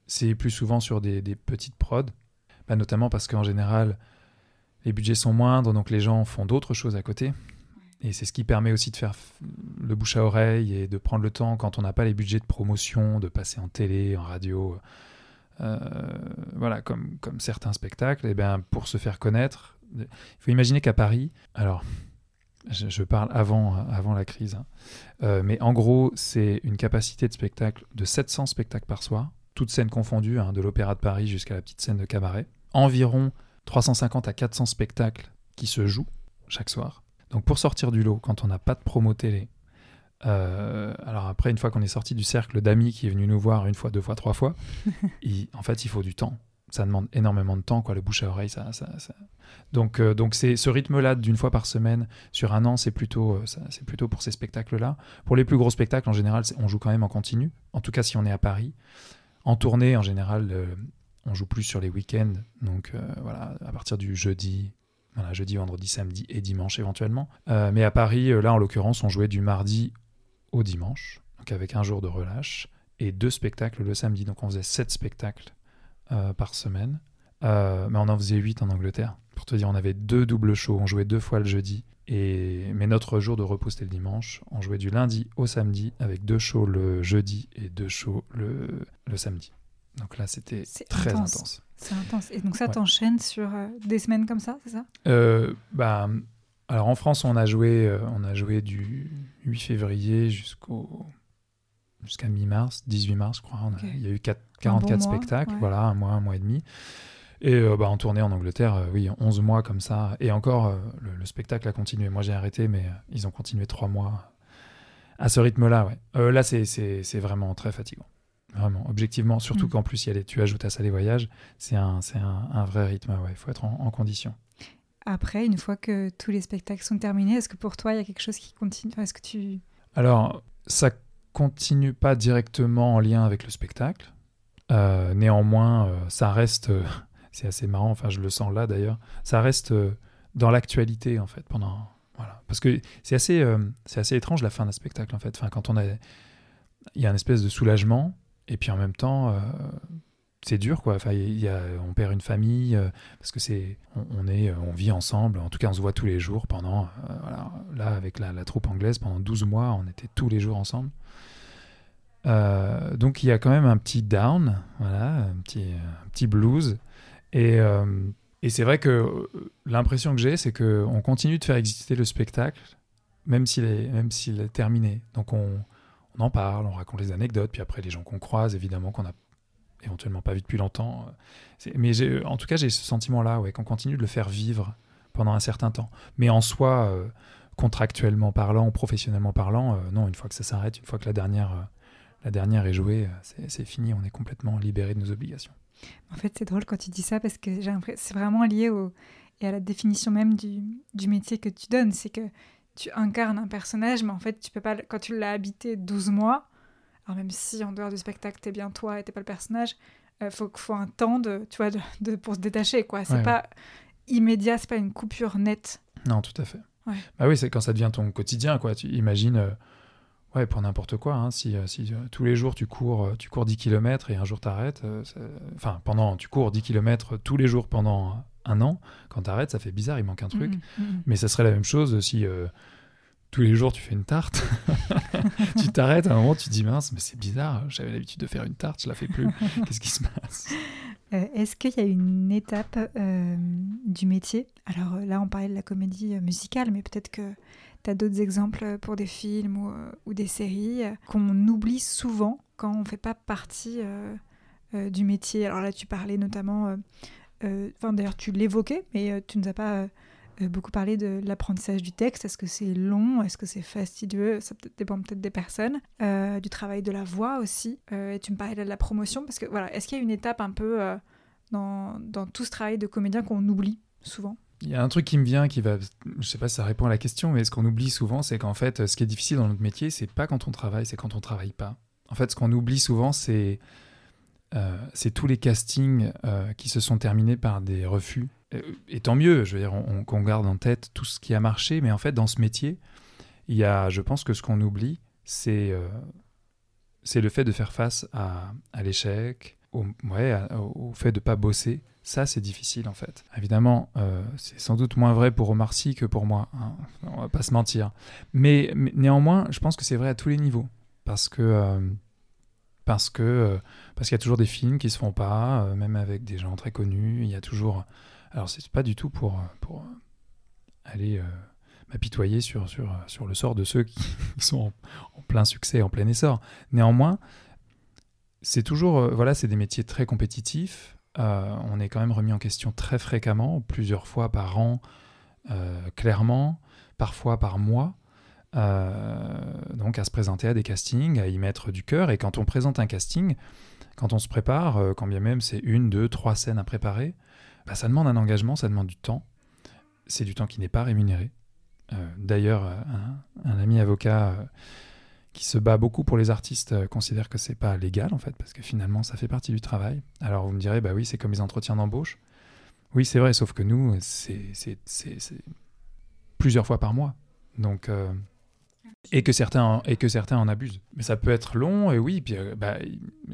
c'est plus souvent sur des, petites prods, bah, notamment parce qu'en général, les budgets sont moindres, donc les gens font d'autres choses à côté. Et c'est ce qui permet aussi de faire le bouche à oreille et de prendre le temps, quand on n'a pas les budgets de promotion, de passer en télé, en radio, euh, voilà, comme, comme certains spectacles, et bien pour se faire connaître, il faut imaginer qu'à Paris, alors je, parle avant, avant la crise, hein, euh, mais en gros, c'est une capacité de spectacle de 700 spectacles par soir, toutes scènes confondues, hein, de l'Opéra de Paris jusqu'à la petite scène de cabaret. Environ 350 à 400 spectacles qui se jouent chaque soir. Donc pour sortir du lot, quand on n'a pas de promo télé, euh, alors après, une fois qu'on est sorti du cercle d'amis qui est venu nous voir une fois, deux fois, trois fois, [LAUGHS] en fait, il faut du temps. Ça demande énormément de temps, quoi. Le bouche à oreille, ça, ça, donc euh, donc c'est ce rythme-là d'une fois par semaine sur un an, c'est plutôt euh, c'est plutôt pour ces spectacles-là. Pour les plus gros spectacles, en général, on joue quand même en continu. En tout cas, si on est à Paris, en tournée, en général, on joue plus sur les week-ends. Donc voilà, à partir du jeudi, jeudi, vendredi, samedi et dimanche éventuellement. Euh, mais à Paris, euh, là en l'occurrence, on jouait du mardi au dimanche, donc avec un jour de relâche, et deux spectacles le samedi. Donc on faisait sept spectacles euh, par semaine. mais on en faisait huit en Angleterre. Pour te dire, on avait deux doubles shows. On jouait deux fois le jeudi. Et... Mais notre jour de repos, c'était le dimanche. On jouait du lundi au samedi avec deux shows le jeudi et deux shows le, le samedi. Donc là, c'était très intense. C'est intense. Et donc ça t'enchaîne sur euh, des semaines comme ça, c'est ça? Euh, bah, Alors en France, on a joué, on a joué du 8 février jusqu'au jusqu'à mi-mars, 18 mars, je crois. Il y a eu 44 spectacles, voilà, un mois, un mois et demi. Et euh, bah, en tournée en Angleterre, euh, oui, 11 mois comme ça. Et encore, euh, le, spectacle a continué. Moi, j'ai arrêté, mais ils ont continué 3 mois à ce rythme-là. Ouais. là, c'est vraiment très fatigant. Vraiment, objectivement. Surtout mm. qu'en plus, y a les, tu ajoutes à ça les voyages. C'est un, un, un, vrai rythme. Il faut être en, condition. Après, une fois que tous les spectacles sont terminés, est-ce que pour toi, il y a quelque chose qui continue Est-ce que tu... Alors, ça continue pas directement en lien avec le spectacle. néanmoins, ça reste [LAUGHS] c'est assez marrant, enfin je le sens là d'ailleurs, ça reste euh, dans l'actualité en fait pendant voilà parce que c'est assez euh, c'est assez étrange la fin d'un spectacle en fait, enfin quand on a il y a une espèce de soulagement et puis en même temps euh, c'est dur quoi. On perd une famille parce que c'est on, est on vit ensemble. En tout cas on se voit tous les jours pendant là avec la, troupe anglaise pendant 12 mois on était tous les jours ensemble. Donc il y a quand même un petit down voilà un petit un petit blues. Et, euh, c'est vrai que euh, l'impression que j'ai, c'est qu'on continue de faire exister le spectacle, même s'il est, même s'il est terminé. Donc on, on, en parle, on raconte les anecdotes, puis après les gens qu'on croise, évidemment, qu'on a éventuellement pas vu depuis longtemps. Euh, mais en tout cas, j'ai ce sentiment-là, ouais, qu'on continue de le faire vivre pendant un certain temps. Mais en soi, contractuellement parlant, professionnellement parlant, non, une fois que ça s'arrête, une fois que la dernière, la dernière est jouée, c'est fini, on est complètement libéré de nos obligations. En fait, c'est drôle quand tu dis ça parce que c'est vraiment lié au, et à la définition même du, du métier que tu donnes. C'est que tu incarnes un personnage, mais en fait, tu peux pas, quand tu l'as habité 12 mois, alors même si en dehors du spectacle, t'es bien toi et t'es pas le personnage, euh, faut, faut un temps de, tu vois, de, pour se détacher. quoi. C'est pas immédiat, c'est pas une coupure nette. Non, tout à fait. Bah oui, c'est quand ça devient ton quotidien. quoi. Tu imagines. Euh, Ouais, pour n'importe quoi. Hein. Si, euh, si euh, tous les jours tu cours, tu cours 10 km et un jour t'arrêtes, enfin, pendant, tu cours 10 km tous les jours pendant un an, quand t'arrêtes, ça fait bizarre, il manque un truc. Mmh, mmh. Mais ça serait la même chose si tous les jours tu fais une tarte. [LAUGHS] tu t'arrêtes à un moment, tu te dis mince, mais c'est bizarre, j'avais l'habitude de faire une tarte, je la fais plus. [LAUGHS] Qu'est-ce qui se passe? Est-ce qu'il y a une étape du métier? Alors là, on parlait de la comédie musicale, mais peut-être que tu as d'autres exemples pour des films ou, euh, des séries euh, qu'on oublie souvent quand on ne fait pas partie euh, du métier? Alors là, tu parlais notamment, enfin d'ailleurs tu l'évoquais, mais tu ne nous as pas beaucoup parlé de l'apprentissage du texte. Est-ce que c'est long? Est-ce que c'est fastidieux? Ça dépend peut-être des personnes. du travail de la voix aussi. et tu me parlais de la promotion, parce que voilà, est-ce qu'il y a une étape un peu dans, tout ce travail de comédien qu'on oublie souvent? Il y a un truc qui me vient qui va, je sais pas si ça répond à la question, mais ce qu'on oublie souvent, c'est qu'en fait, ce qui est difficile dans notre métier, c'est pas quand on travaille, c'est quand on travaille pas. En fait, ce qu'on oublie souvent, c'est euh, c'est tous les castings euh, qui se sont terminés par des refus. Et, tant mieux, je veux dire, qu'on garde en tête tout ce qui a marché, mais en fait, dans ce métier, il y a, je pense que ce qu'on oublie, c'est euh, le fait de faire face à, l'échec, au, ouais, au fait de pas bosser ça, c'est difficile en fait. Évidemment, euh, c'est sans doute moins vrai pour Omar Sy que pour moi. Hein. On va pas se mentir. Mais, néanmoins, je pense que c'est vrai à tous les niveaux. Parce que. Euh, parce que euh, parce qu'il y a toujours des films qui se font pas, même avec des gens très connus. Il y a toujours. Alors c'est pas du tout pour pour aller m'apitoyer sur, sur, sur le sort de ceux qui [LAUGHS] sont en, plein succès, en plein essor. Néanmoins, c'est toujours voilà, c'est des métiers très compétitifs. Euh, on est quand même remis en question très fréquemment, plusieurs fois par an, euh, clairement, parfois par mois. Euh, donc à se présenter à des castings, à y mettre du cœur. Et quand on présente un casting, quand on se prépare, quand bien même c'est une, deux, trois scènes à préparer, bah, ça demande un engagement, ça demande du temps. C'est du temps qui n'est pas rémunéré. D'ailleurs, un, ami avocat qui se bat beaucoup pour les artistes euh, considère que c'est pas légal en fait, parce que finalement ça fait partie du travail. Alors vous me direz, bah oui, c'est comme les entretiens d'embauche. Oui, c'est vrai, sauf que nous, c'est plusieurs fois par mois. Donc, euh, et, que certains en, et que certains en abusent. Mais ça peut être long, et oui, puis euh, bah,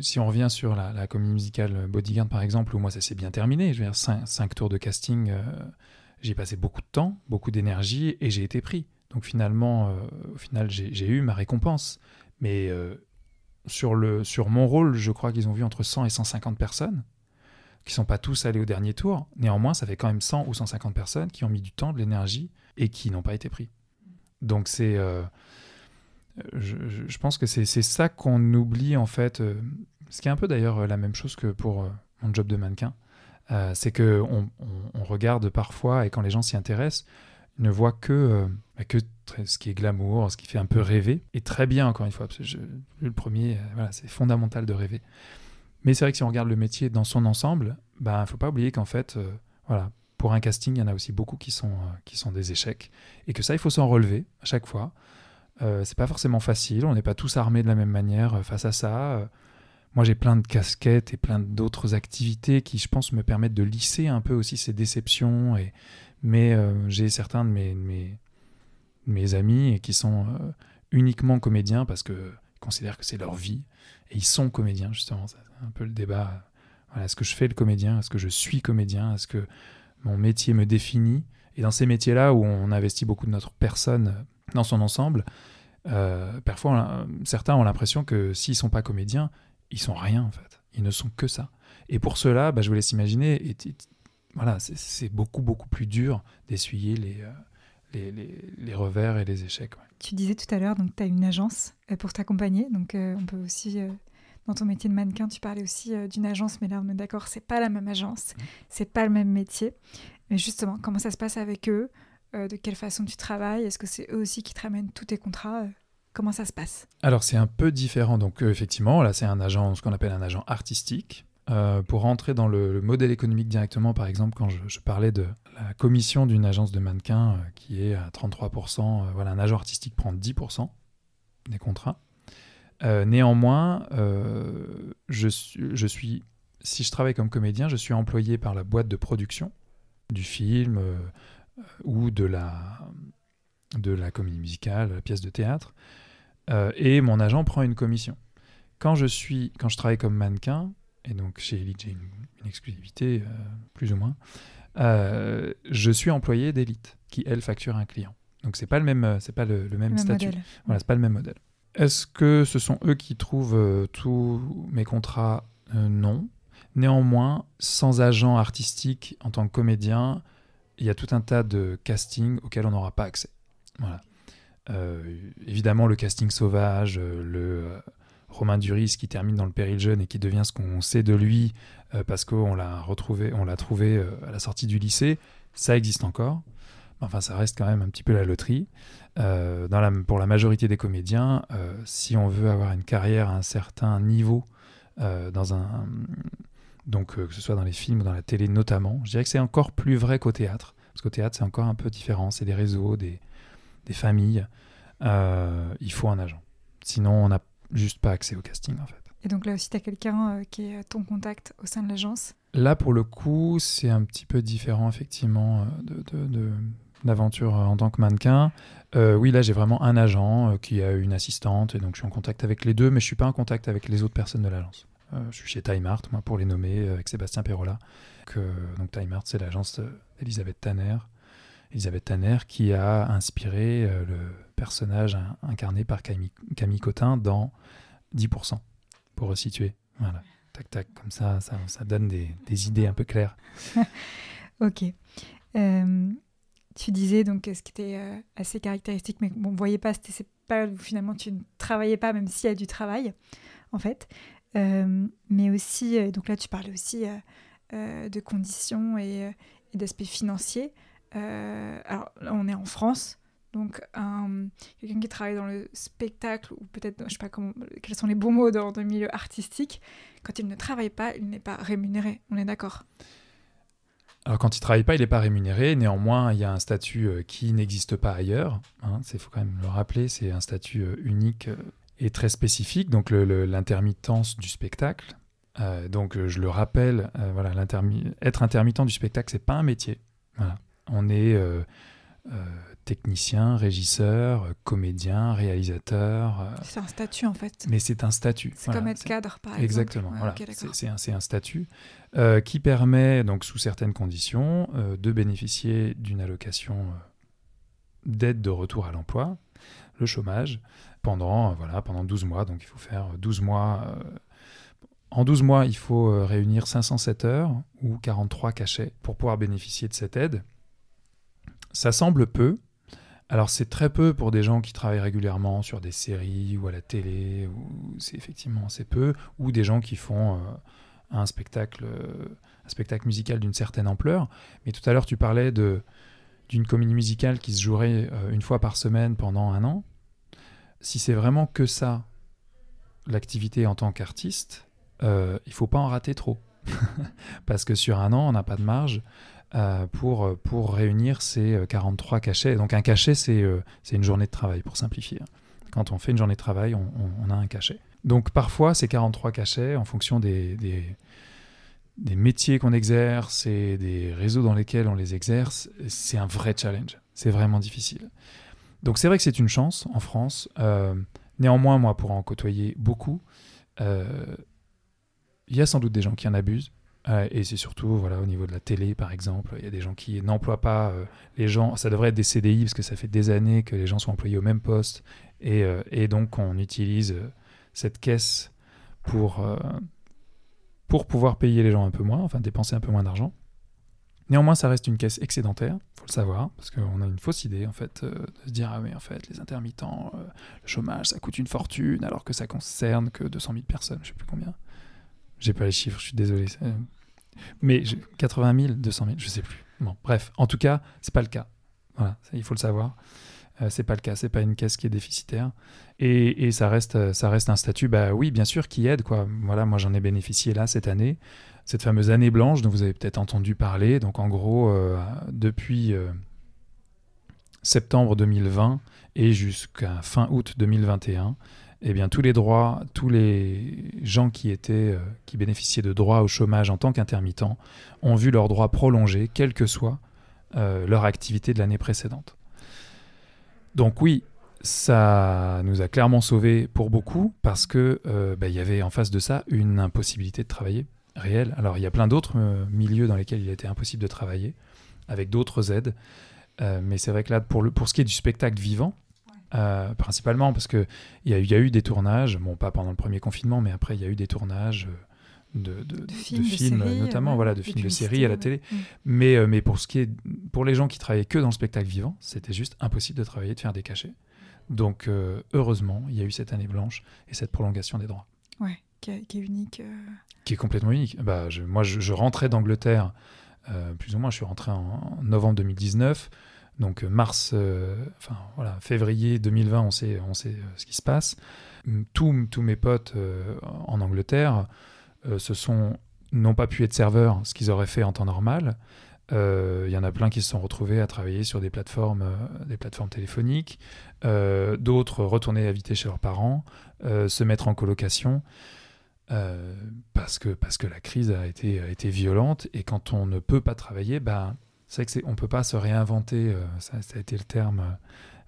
si on revient sur la, comédie musicale Bodyguard par exemple, où moi ça s'est bien terminé, je veux dire, cinq, tours de casting, j'ai passé beaucoup de temps, beaucoup d'énergie, et j'ai été pris. Donc finalement, euh, au final, j'ai eu ma récompense. Mais euh, sur, le, sur mon rôle, je crois qu'ils ont vu entre 100 et 150 personnes. qui sont pas tous allés au dernier tour. Néanmoins, ça fait quand même 100 ou 150 personnes qui ont mis du temps, de l'énergie et qui n'ont pas été pris. Donc c'est, euh, je, pense que c'est ça qu'on oublie en fait. Euh, ce qui est un peu d'ailleurs la même chose que pour mon job de mannequin, c'est que on, regarde parfois et quand les gens s'y intéressent, ne voient que bah, que ce qui est glamour, ce qui fait un peu rêver, et très bien encore une fois. Parce que le premier, voilà, c'est fondamental de rêver. Mais c'est vrai que si on regarde le métier dans son ensemble, ne faut pas oublier qu'en fait, euh, voilà, pour un casting, il y en a aussi beaucoup qui sont, euh, qui sont des échecs. Et que ça, il faut s'en relever à chaque fois. Euh, c'est pas forcément facile, on n'est pas tous armés de la même manière euh, face à ça. moi, j'ai plein de casquettes et plein d'autres activités qui, je pense, me permettent de lisser un peu aussi ces déceptions. Et... Mais j'ai certains de mes, mes, amis qui sont uniquement comédiens parce qu'ils considèrent que c'est leur vie. Et ils sont comédiens, justement. C'est un peu le débat est-ce que je fais le comédien? Est-ce que je suis comédien? Est-ce que mon métier me définit Et dans ces métiers-là où on investit beaucoup de notre personne dans son ensemble, euh, parfois certains ont l'impression que s'ils sont pas comédiens, ils sont rien en fait. Ils ne sont que ça. Et pour cela, bah, je vous laisse imaginer, et, voilà, c'est beaucoup beaucoup plus dur d'essuyer euh, les, les, revers et les échecs. Tu disais tout à l'heure, donc tu as une agence euh, pour t'accompagner, donc on peut aussi dans ton métier de mannequin, tu parlais aussi euh, d'une agence, mais là on est d'accord, c'est pas la même agence, c'est pas le même métier. Mais justement, comment ça se passe avec eux euh, De quelle façon tu travailles? Est-ce que c'est eux aussi qui te ramènent tous tes contrats? Euh, Comment ça se passe? Alors c'est un peu différent. Donc effectivement, là c'est un agent, ce qu'on appelle un agent artistique. pour rentrer dans le, modèle économique directement, par exemple, quand je, parlais de la commission d'une agence de mannequins qui est à 33%, voilà, un agent artistique prend 10% des contrats. Euh, néanmoins, euh, je, suis, si je travaille comme comédien, je suis employé par la boîte de production du film euh, ou de la, de la comédie musicale, la pièce de théâtre, et mon agent prend une commission. Quand je, suis, quand je travaille comme mannequin, et donc chez Elite j'ai une, exclusivité plus ou moins, je suis employé d'Elite qui elle facture un client. Donc c'est pas le même, c'est pas le, même, statut. Voilà, c'est pas le même modèle. Est-ce que ce sont eux qui trouvent euh, tous mes contrats? Euh, Non. Néanmoins, sans agent artistique en tant que comédien, il y a tout un tas de castings auxquels on n'aura pas accès. Voilà. Euh, évidemment, le casting sauvage, le Romain Duris qui termine dans le péril jeune et qui devient ce qu'on sait de lui parce qu'on l'a retrouvé, on l'a trouvé à la sortie du lycée, ça existe encore. Enfin, ça reste quand même un petit peu la loterie. Euh, dans la, pour la majorité des comédiens, euh, si on veut avoir une carrière à un certain niveau, euh, dans un, donc que ce soit dans les films ou dans la télé notamment, je dirais que c'est encore plus vrai qu'au théâtre. Parce qu'au théâtre, c'est encore un peu différent. C'est des réseaux, des, des familles. il faut un agent. Sinon, on n'a juste pas accès au casting, en fait. Et donc là aussi, tu as quelqu'un qui est ton contact au sein de l'agence? Là, pour le coup, c'est un petit peu différent, effectivement, de, de, d'aventure en tant que mannequin. Euh, oui, là, j'ai vraiment un agent euh, qui a une assistante, et donc je suis en contact avec les deux, mais je suis pas en contact avec les autres personnes de l'agence. Euh, je suis chez Time Art, moi, pour les nommer, avec Sébastien Perrola. Que, donc Time Art, c'est l'agence d'Elisabeth Tanner. Elisabeth Tanner qui a inspiré le personnage incarné par Camille, Camille Cotin dans 10%, pour resituer. Voilà, tac, tac, comme ça, ça, donne des, idées un peu claires. [LAUGHS] ok. Euh, tu disais donc ce qui était euh, assez caractéristique, mais bon, on voyait pas, c'était pas finalement tu ne travaillais pas, même s'il y a du travail, en fait. Euh, mais aussi, euh, donc là tu parlais aussi de conditions et, d'aspects financiers. alors là, on est en France, donc quelqu'un qui travaille dans le spectacle ou peut-être, je sais pas comment, quels sont les bons mots dans le milieu artistique, quand il ne travaille pas, il n'est pas rémunéré. On est d'accord? Alors quand il travaille pas, il n'est pas rémunéré. Néanmoins, il y a un statut euh, qui n'existe pas ailleurs. Il hein. faut quand même le rappeler, c'est un statut euh, unique euh, et très spécifique. Donc l'intermittence du spectacle. donc je le rappelle, voilà, être intermittent du spectacle, c'est pas un métier. On est technicien, régisseur, comédien, réalisateur. Euh, c'est un statut en fait. Mais c'est un statut. C'est comme être cadre par exemple. Exactement. voilà. c'est un, un, statut euh, qui permet donc sous certaines conditions euh, de bénéficier d'une allocation d'aide de retour à l'emploi, le chômage, pendant voilà pendant 12 mois. Donc il faut faire 12 mois En 12 mois, il faut réunir 507 heures ou 43 cachets pour pouvoir bénéficier de cette aide. Ça semble peu. Alors c'est très peu pour des gens qui travaillent régulièrement sur des séries ou à la télé, ou c'est effectivement c'est peu, ou des gens qui font euh, un spectacle, un spectacle musical d'une certaine ampleur. Mais tout à l'heure tu parlais de d'une comédie musicale qui se jouerait euh, une fois par semaine pendant un an. Si c'est vraiment que ça, l'activité en tant qu'artiste, euh, il faut pas en rater trop. [LAUGHS] Parce que sur un an, on n'a pas de marge euh, pour, pour réunir ces 43 euh, cachets. Donc un cachet, c'est c'est une journée de travail, pour simplifier. Quand on fait une journée de travail, on, a un cachet. Donc parfois, ces 43 cachets, en fonction des, des, métiers qu'on exerce et des réseaux dans lesquels on les exerce, c'est un vrai challenge. C'est vraiment difficile. Donc c'est vrai que c'est une chance en France. néanmoins, moi, pour en côtoyer beaucoup, euh, il y a sans doute des gens qui en abusent. Euh, et c'est surtout voilà, au niveau de la télé, par exemple. Il y a des gens qui n'emploient pas euh, les gens. Ça devrait être des CDI, parce que ça fait des années que les gens sont employés au même poste. Et, euh, donc, on utilise cette caisse pour, pour pouvoir payer les gens un peu moins, enfin dépenser un peu moins d'argent. Néanmoins, ça reste une caisse excédentaire, faut le savoir, parce qu'on a une fausse idée en fait de se dire ah mais en fait les intermittents, le chômage, ça coûte une fortune, alors que ça concerne que 200 000 personnes, je sais plus combien. J'ai pas les chiffres, je suis désolé. Mais 80 000, 200 000, je sais plus. Bon, bref, en tout cas, c'est pas le cas. Voilà, il faut le savoir. Euh, c'est pas le cas, c'est pas une caisse qui est déficitaire. Et, et, ça, reste, ça reste un statut, bah oui, bien sûr, qui aide. Quoi. Voilà, moi j'en ai bénéficié là cette année, cette fameuse année blanche dont vous avez peut-être entendu parler. Donc en gros, euh, depuis euh, septembre 2020 et jusqu'à fin août 2021, eh bien, tous les droits, tous les gens euh, qui bénéficiaient de droits au chômage en tant qu'intermittents ont vu leurs droits prolongés, quelle que soit euh, leur activité de l'année précédente. Donc oui, ça nous a clairement sauvés pour beaucoup parce que euh, bah, il y avait en face de ça une impossibilité de travailler réelle. Alors il y a plein d'autres milieux dans lesquels il était impossible de travailler avec d'autres aides, mais c'est vrai que là pour ce qui est du spectacle vivant, euh, principalement parce qu'il y, a, y a eu des tournages, bon pas pendant le premier confinement, mais après il y a eu des tournages euh, de, de, films, notamment, voilà, de films de séries à la télé. Mm. Mais, euh, mais pour, ce qui est, pour les gens qui travaillaient que dans le spectacle vivant, c'était juste impossible de travailler, de faire des cachets. Donc heureusement, il y a eu cette année blanche et cette prolongation des droits. Ouais, qui, est unique. Qui est complètement unique. Bah, je, moi, je, rentrais d'Angleterre, plus ou moins, je suis rentré en novembre 2019. Donc euh, mars, euh, enfin voilà, février 2020, on sait, on sait euh, ce qui se passe. Tous, mes potes en Angleterre se sont n'ont pas pu être serveurs, ce qu'ils auraient fait en temps normal. Il y en a plein qui se sont retrouvés à travailler sur des plateformes, des plateformes téléphoniques. D'autres retourner habiter chez leurs parents, se mettre en colocation. parce, que, parce que la crise a été, été violente et quand on ne peut pas travailler, ben, c'est vrai qu'on ne peut pas se réinventer, euh, ça, a été le terme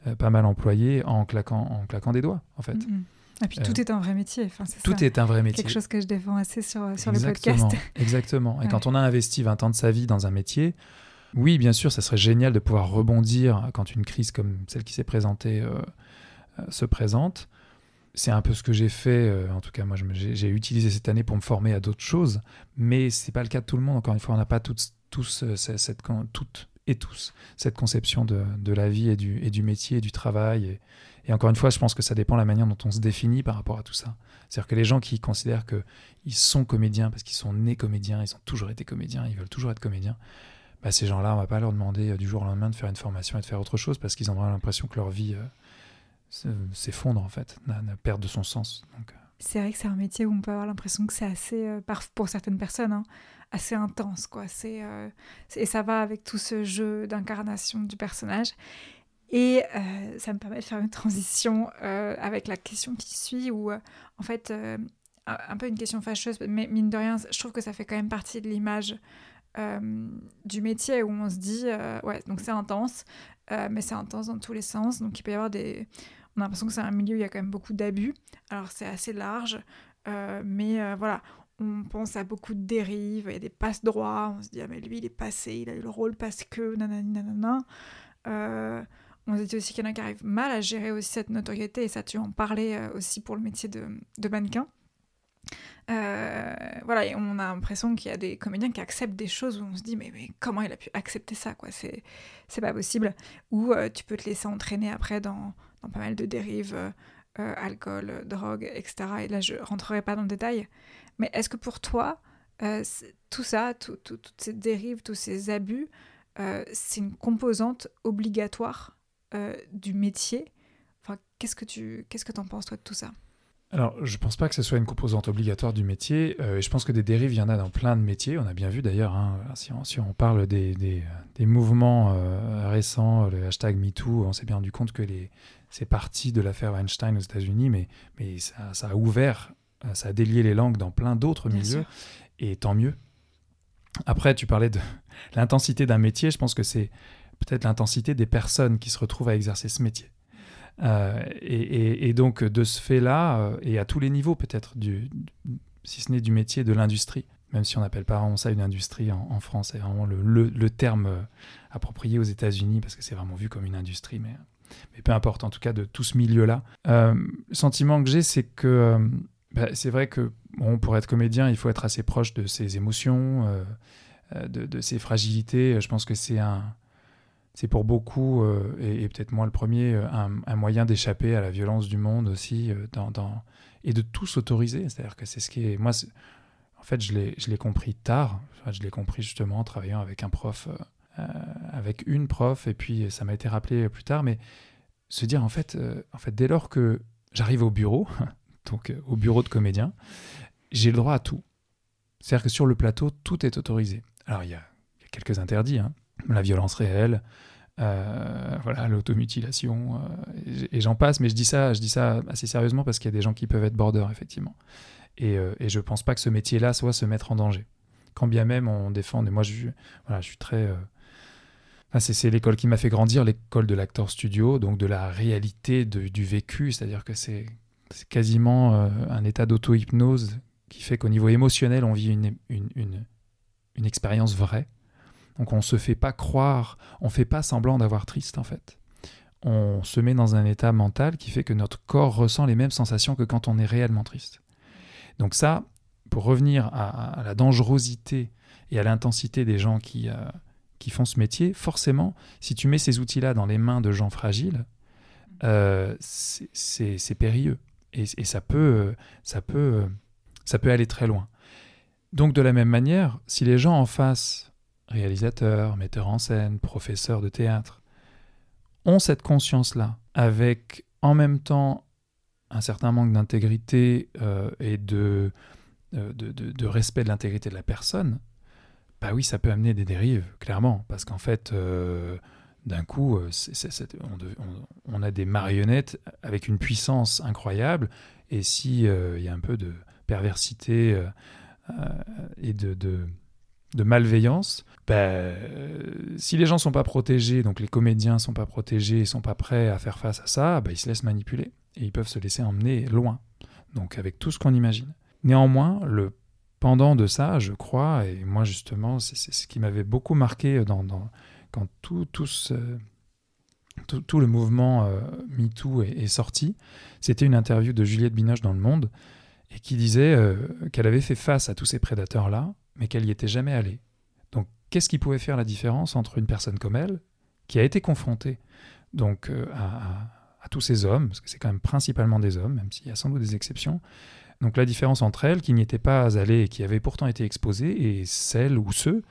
euh, pas mal employé, en claquant, en claquant des doigts, en fait. Et mm, ah, puis tout euh, est un vrai métier. Enfin, tout est un vrai métier. Quelque chose que je défends assez sur, sur le podcast. [LAUGHS] Exactement. Et quand on a investi 20 ans de sa vie dans un métier, oui, bien sûr, ça serait génial de pouvoir rebondir quand une crise comme celle qui s'est présentée se présente. C'est un peu ce que j'ai fait. en tout cas, moi, j'ai utilisé cette année pour me former à d'autres choses. Mais c'est pas le cas de tout le monde. Encore une fois, on n'a pas toutes tous, euh, cette, toutes et tous cette conception de, de, la vie et du, et du métier et du travail. Et, encore une fois, je pense que ça dépend de la manière dont on se définit par rapport à tout ça. C'est-à-dire que les gens qui considèrent qu'ils sont comédiens parce qu'ils sont nés comédiens, ils ont toujours été comédiens, ils veulent toujours être comédiens, bah ces gens-là, on va pas leur demander euh, du jour au lendemain de faire une formation et de faire autre chose parce qu'ils ont vraiment l'impression que leur vie euh, s'effondre en fait, perd de son sens. Donc, c'est vrai que c'est un métier où on peut avoir l'impression que c'est assez, pour certaines personnes, hein, assez intense, quoi. C'est, euh, et ça va avec tout ce jeu d'incarnation du personnage. Et euh, ça me permet de faire une transition euh, avec la question qui suit, où en fait, un peu une question fâcheuse, mais mine de rien, je trouve que ça fait quand même partie de l'image du métier où on se dit, ouais, donc c'est intense, mais c'est intense dans tous les sens, donc il peut y avoir des... On a l'impression que c'est un milieu où il y a quand même beaucoup d'abus, alors c'est assez large, mais voilà, on pense à beaucoup de dérives, il y a des passes droits, on se dit ah mais lui il est passé, il a eu le rôle parce que nanani nanana. Euh, on se dit aussi a qui arrivent mal à gérer aussi cette notoriété et ça tu en parlais euh, aussi pour le métier de, mannequin. Euh, voilà, et on a l'impression qu'il y a des comédiens qui acceptent des choses où on se dit mais, mais comment il a pu accepter ça quoi? C'est c'est pas possible. Ou tu peux te laisser entraîner après dans, dans pas mal de dérives, alcool, drogue, etc. Et là je rentrerai pas dans le détail. Mais est-ce que pour toi tout ça, toutes ces dérives, tous ces abus, c'est une composante obligatoire du métier? Enfin, qu'est-ce que tu qu'est-ce que t'en penses toi de tout ça? Alors, je ne pense pas que ce soit une composante obligatoire du métier. Euh, et je pense que des dérives, il y en a dans plein de métiers. On a bien vu d'ailleurs, hein, si, on, parle des, des, mouvements euh, récents, le hashtag MeToo, on s'est bien rendu compte que c'est parti de l'affaire Weinstein aux États-Unis, mais, mais ça, a ouvert, euh, ça a délié les langues dans plein d'autres milieux. Et tant mieux. Après, tu parlais de [LAUGHS] l'intensité d'un métier. Je pense que c'est peut-être l'intensité des personnes qui se retrouvent à exercer ce métier. Euh, et, donc de ce fait-là, euh, et à tous les niveaux peut-être, du, si ce n'est du métier de l'industrie, même si on n'appelle pas vraiment ça une industrie en, France, c'est vraiment le, le, terme euh, approprié aux États-Unis, parce que c'est vraiment vu comme une industrie, mais, mais peu importe, en tout cas de tout ce milieu-là. le sentiment que j'ai, c'est que bah, c'est vrai que bon, pour être comédien, il faut être assez proche de ses émotions, de, de, ses fragilités. Je pense que c'est un c'est pour beaucoup, euh, et, peut-être moi le premier, euh, un, moyen d'échapper à la violence du monde aussi, euh, dans, et de tout s'autoriser. C'est-à-dire que c'est ce qui est... Moi, en fait, je l'ai compris tard. je l'ai compris justement en travaillant avec un prof, avec une prof, et puis ça m'a été rappelé plus tard, mais se dire en fait, en fait dès lors que j'arrive au bureau, [LAUGHS] donc au bureau de comédien, j'ai le droit à tout. C'est-à-dire que sur le plateau, tout est autorisé. Alors, il y a, quelques interdits, hein la violence réelle, euh, voilà, l'automutilation, euh, et, j'en passe, mais je dis ça, je dis ça assez sérieusement parce qu'il y a des gens qui peuvent être border, effectivement. Et, euh, et je pense pas que ce métier-là soit se mettre en danger. Quand bien même on défend, et moi je, voilà, je suis très. c'est l'école qui m'a fait grandir, l'école de l'acteur studio, donc de la réalité du vécu, c'est-à-dire que c'est quasiment un état d'auto-hypnose qui fait qu'au niveau émotionnel, on vit une, une expérience vraie donc on ne se fait pas croire, on ne fait pas semblant d'avoir triste en fait. On se met dans un état mental qui fait que notre corps ressent les mêmes sensations que quand on est réellement triste. Donc ça, pour revenir à, la dangerosité et à l'intensité des gens qui, euh, qui font ce métier, forcément, si tu mets ces outils-là dans les mains de gens fragiles, euh, c'est périlleux. Et, ça, peut, ça, peut, ça peut aller très loin. Donc de la même manière, si les gens en face réalisateurs, metteurs en scène, professeurs de théâtre, ont cette conscience-là, avec en même temps un certain manque d'intégrité euh, et euh, de, respect de l'intégrité de la personne, bah oui, ça peut amener des dérives, clairement, parce qu'en fait, euh, d'un coup, on, a des marionnettes avec une puissance incroyable, et s'il il y a un peu de perversité et de malveillance, ben, si les gens sont pas protégés, donc les comédiens sont pas protégés, ils sont pas prêts à faire face à ça, ben, ils se laissent manipuler et ils peuvent se laisser emmener loin. Donc avec tout ce qu'on imagine. Néanmoins, le pendant de ça, je crois, et moi justement, c'est ce qui m'avait beaucoup marqué dans, quand tout, le mouvement euh, MeToo est, sorti, c'était une interview de Juliette Binoche dans Le Monde, et qui disait euh, qu'elle avait fait face à tous ces prédateurs-là, mais qu'elle n'y était jamais allée. Donc, qu'est-ce qui pouvait faire la différence entre une personne comme elle, qui a été confrontée donc euh, à, tous ces hommes, parce que c'est quand même principalement des hommes, même s'il y a sans doute des exceptions. Donc la différence entre elles, qui n'y étaient pas allées et qui avaient pourtant été exposées, et celles ou ceux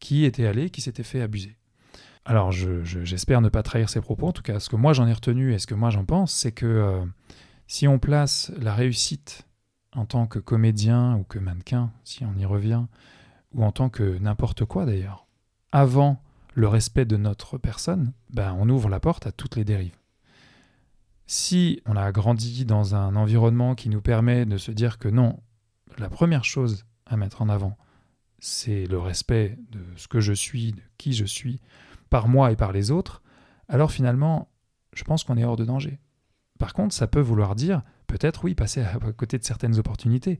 qui étaient allés et qui s'étaient fait abuser? Alors j'espère ne pas trahir ces propos, en tout cas ce que moi j'en ai retenu et ce que moi j'en pense, c'est que euh, si on place la réussite en tant que comédien ou que mannequin, si on y revient, ou en tant que n'importe quoi d'ailleurs, avant le respect de notre personne, ben on ouvre la porte à toutes les dérives. Si on a grandi dans un environnement qui nous permet de se dire que non, la première chose à mettre en avant, c'est le respect de ce que je suis, de qui je suis, par moi et par les autres, alors finalement, je pense qu'on est hors de danger. Par contre, ça peut vouloir dire peut-être oui, passer à côté de certaines opportunités.